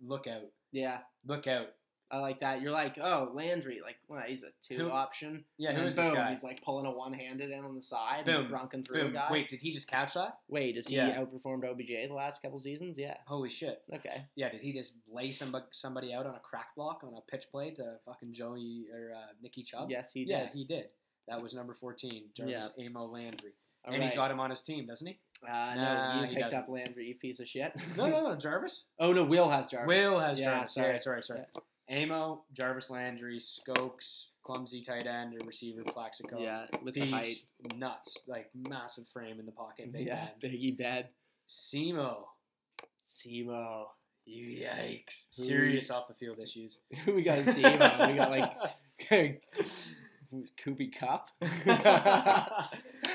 look out, Yeah, look out. I like that. You're like, oh, Landry, like, well, he's a two Who- option. Yeah, and who is this guy? He's like pulling a one handed in on the side, Boom, and brunking through Boom. guy. Wait, did he just catch that? Wait, has he outperformed OBJ the last couple seasons? Yeah. Holy shit. Okay. Yeah, did he just lay somebody somebody out on a crack block on a pitch play to fucking Joey or uh, Nicky Chubb? Yes, he did. yeah, he did. That was number 14, Jarvis Amo Landry. All and he's got him on his team, doesn't he? Uh, Nah, no, you he picked doesn't. up Landry, you piece of shit. No, no, no, Jarvis. oh no, Will has Jarvis. Will has Yeah, Jarvis. sorry. Yeah, sorry, sorry. Amo, Jarvis Landry, Skokes, clumsy tight end or receiver, Plaxico. Yeah, with the height. nuts, like massive frame in the pocket, big yeah, man. Biggie bed. Simo, Simo. you yikes, serious off the field issues. we got Simo. we got like Cooper Kupp.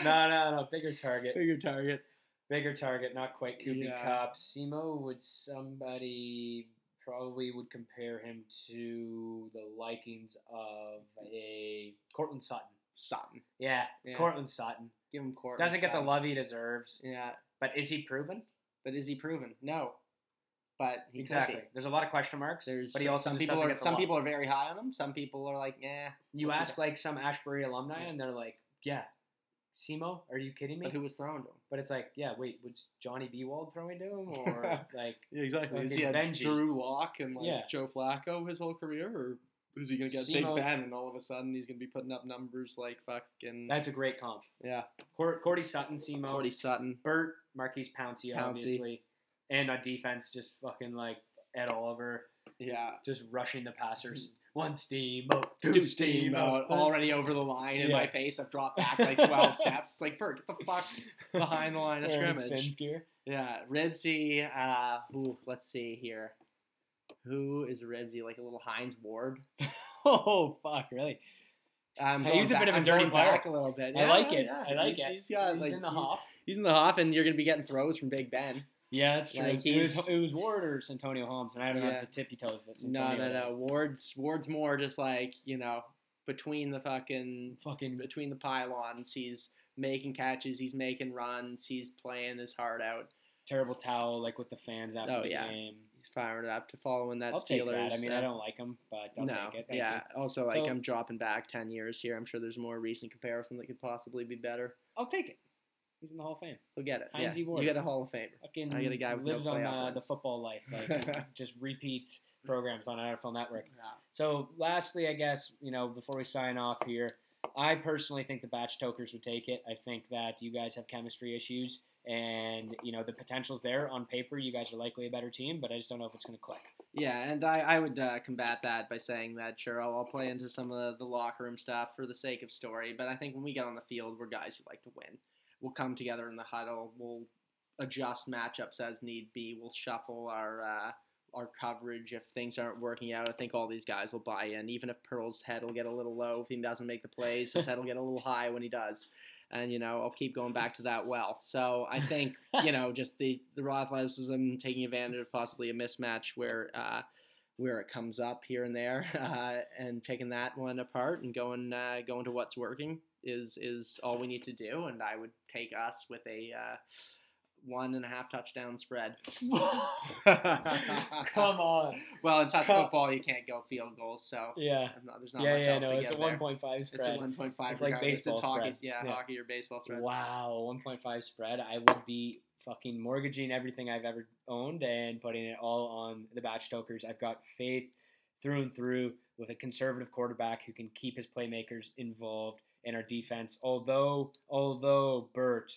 no, no, no, bigger target, Bigger target. bigger target, not quite Koopy Yeah. Cup. Simo would somebody probably would compare him to the likings of a Courtland Sutton. Sutton. Yeah, Yeah. Courtland Sutton Give him court. doesn't get the love he deserves, Yeah, but is he proven? but is he proven? No. But exactly. There's a lot of question marks. There's but he also some just people are get the some love. people are very high on him. Some people are like, yeah. You ask like some Ashbury alumni, and they're like, "Yeah, Simo? Are you kidding me? But who was throwing to him? But it's like, yeah, wait, was Johnny Bewald throwing to him or like? Yeah, exactly. Is he had. Drew Lock and like Yeah. Joe Flacco his whole career, or is he gonna get Simo- Big Ben and all of a sudden he's gonna be putting up numbers like fucking That's a great comp. yeah, Cor- Cordy Sutton, Simo, Cody Sutton. Burt, Maurkice Pouncey, Pouncey. obviously, and on defense, just fucking like Ed Oliver, Yeah, just rushing the passers. One steamboat, two two steam steamboat, already over the line in my face. I've dropped back like twelve steps. It's like Bert, get the fuck behind the line of scrimmage. Yeah, Ribsy. Uh, ooh, let's see here. Who is Ribsy? Like a little Hines Ward. Oh fuck, really? Um, Hey, going he's a bit of a I'm dirty player. back a little bit. I like it. yeah. I like he's, it. He's got He's like in the he- Hoff. He's in the Hoff, and you're gonna be getting throws from Big Ben. Yeah, that's true. Like, it, was, it was Ward or Santonio Holmes, and I don't Yeah. have the tippy toes that No, Santonio no, no. Ward's Ward's more just like you know between the fucking Fucking between the pylons. He's making catches. He's making runs. He's playing his heart out. terrible towel, like with the fans after Oh, the yeah. game. He's firing it up to following that I'll Steelers. take that. I mean, uh, I don't like him, but I'll no, take it. Thank yeah. you. Also, like So- I'm dropping back ten years here. I'm sure there's more recent comparison that could possibly be better. I'll take it. He's in the Hall of Fame. We'll get it. Hines yeah. Ward. You get a Hall of Fame. Fucking I get a guy with no lives on playoff uh, the wins. football life. Like, just repeat programs on NFL Network. So, lastly, I guess you know before we sign off here, I personally think the Batch Tokers would take it. I think that you guys have chemistry issues, and you know the potential's there on paper. You guys are likely a better team, but I just don't know if it's going to click. Yeah, and I, I would uh, combat that by saying that sure I'll, I'll play into some of the, the locker room stuff for the sake of story, but I think when we get on the field, we're guys who like to win. We'll come together in the huddle. We'll adjust matchups as need be. We'll shuffle our uh, our coverage if things aren't working out. I think all these guys will buy in, even if Pearl's head will get a little low if he doesn't make the plays. His head will get a little high when he does. And you know, I'll keep going back to that well. So I think you know, just the the raw athleticism, taking advantage of possibly a mismatch where uh, where it comes up here and there, uh, and picking that one apart and going uh, going to what's working is is all we need to do. And I would take us with a uh, one and a half touchdown spread. Come on. Well, in touch Come- football, you can't go field goals, so Yeah. there's not, there's not Yeah, much yeah, else no, to it's a get there. 1.5 It's a 1.5. It's like baseball It's hockey, spread. yeah, Yeah. hockey or baseball spread. Wow, 1.5 spread. I would be fucking mortgaging everything I've ever owned and putting it all on the Batch Tokers. I've got faith through and through with a conservative quarterback who can keep his playmakers involved in our defense. Although, although Burt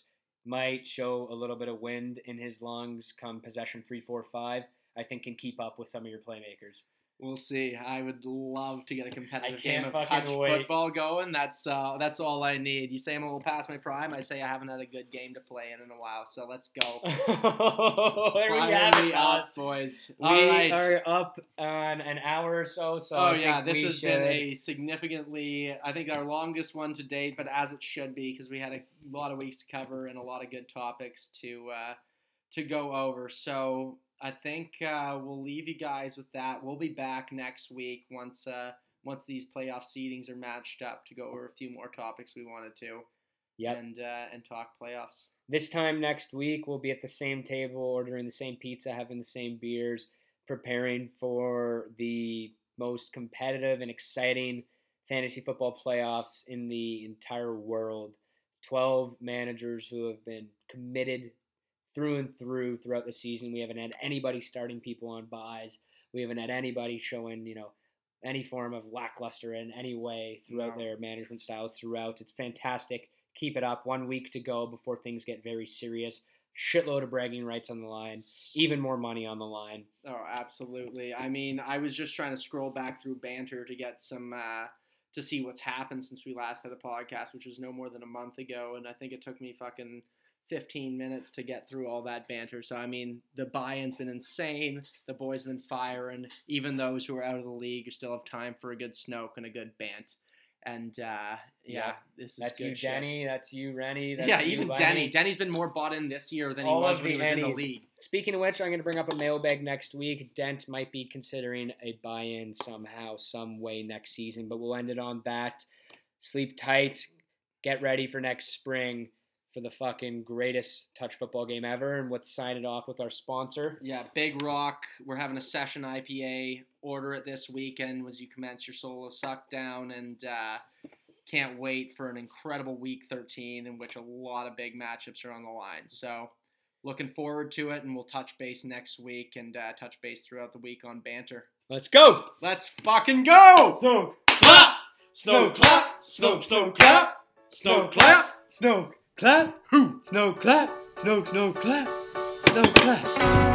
might show a little bit of wind in his lungs come possession three, four, five, I think can keep up with some of your playmakers. We'll see. I would love to get a competitive game of touch wait. football going. That's uh, that's all I need. You say I'm a little past my prime. I say I haven't had a good game to play in in a while. So let's go. there we Fire have it, me up, boys. We all right. are up on an hour or so, so oh I yeah, this has should... been a significantly, I think, our longest one to date, but as it should be, because we had a lot of weeks to cover and a lot of good topics to uh, to go over. So I think uh, we'll leave you guys with that. We'll be back next week once uh, once these playoff seedings are matched up to go over a few more topics we wanted to, Yep. and uh, and talk playoffs. This time next week, we'll be at the same table, ordering the same pizza, having the same beers, preparing for the most competitive and exciting fantasy football playoffs in the entire world. 12 managers who have been committed through and through throughout the season. We haven't had anybody starting people on buys. We haven't had anybody showing, you know, any form of lackluster in any way throughout No. their management styles throughout. It's fantastic. Keep it up. One week to go before things get very serious. Shitload of bragging rights on the line. Even more money on the line. Oh, absolutely. I mean, I was just trying to scroll back through banter to get some uh, to see what's happened since we last had a podcast, which was no more than a month ago, and I think it took me fucking 15 minutes to get through all that banter. So I mean, the buy-in's been insane. The boys been firing. Even those who are out of the league still have time for a good snoke and a good bant. And uh, yeah, Yeah. this is That's you, shit. Denny. That's you, Rennie. That's yeah, you, even Lenny. Denny. Denny's been more bought in this year than he was when he was in the league. Speaking of which, I'm going to bring up a mailbag next week. Dent might be considering a buy in somehow, some way next season, but we'll end it on that. Sleep tight. Get ready for next spring for the fucking greatest touch football game ever. And let's sign it off with our sponsor. Yeah, Big Rock. We're having a session IPA. Order it this weekend as you commence your solo suck down, and uh, can't wait for an incredible week 13 in which a lot of big matchups are on the line. So looking forward to it, and we'll touch base next week and uh, touch base throughout the week on banter. Let's go. Let's fucking go! Snow clap. Snow clap. Snow snow clap. Snow clap. Snow clap. Who? Snow clap. Snow snow clap. Snow clap.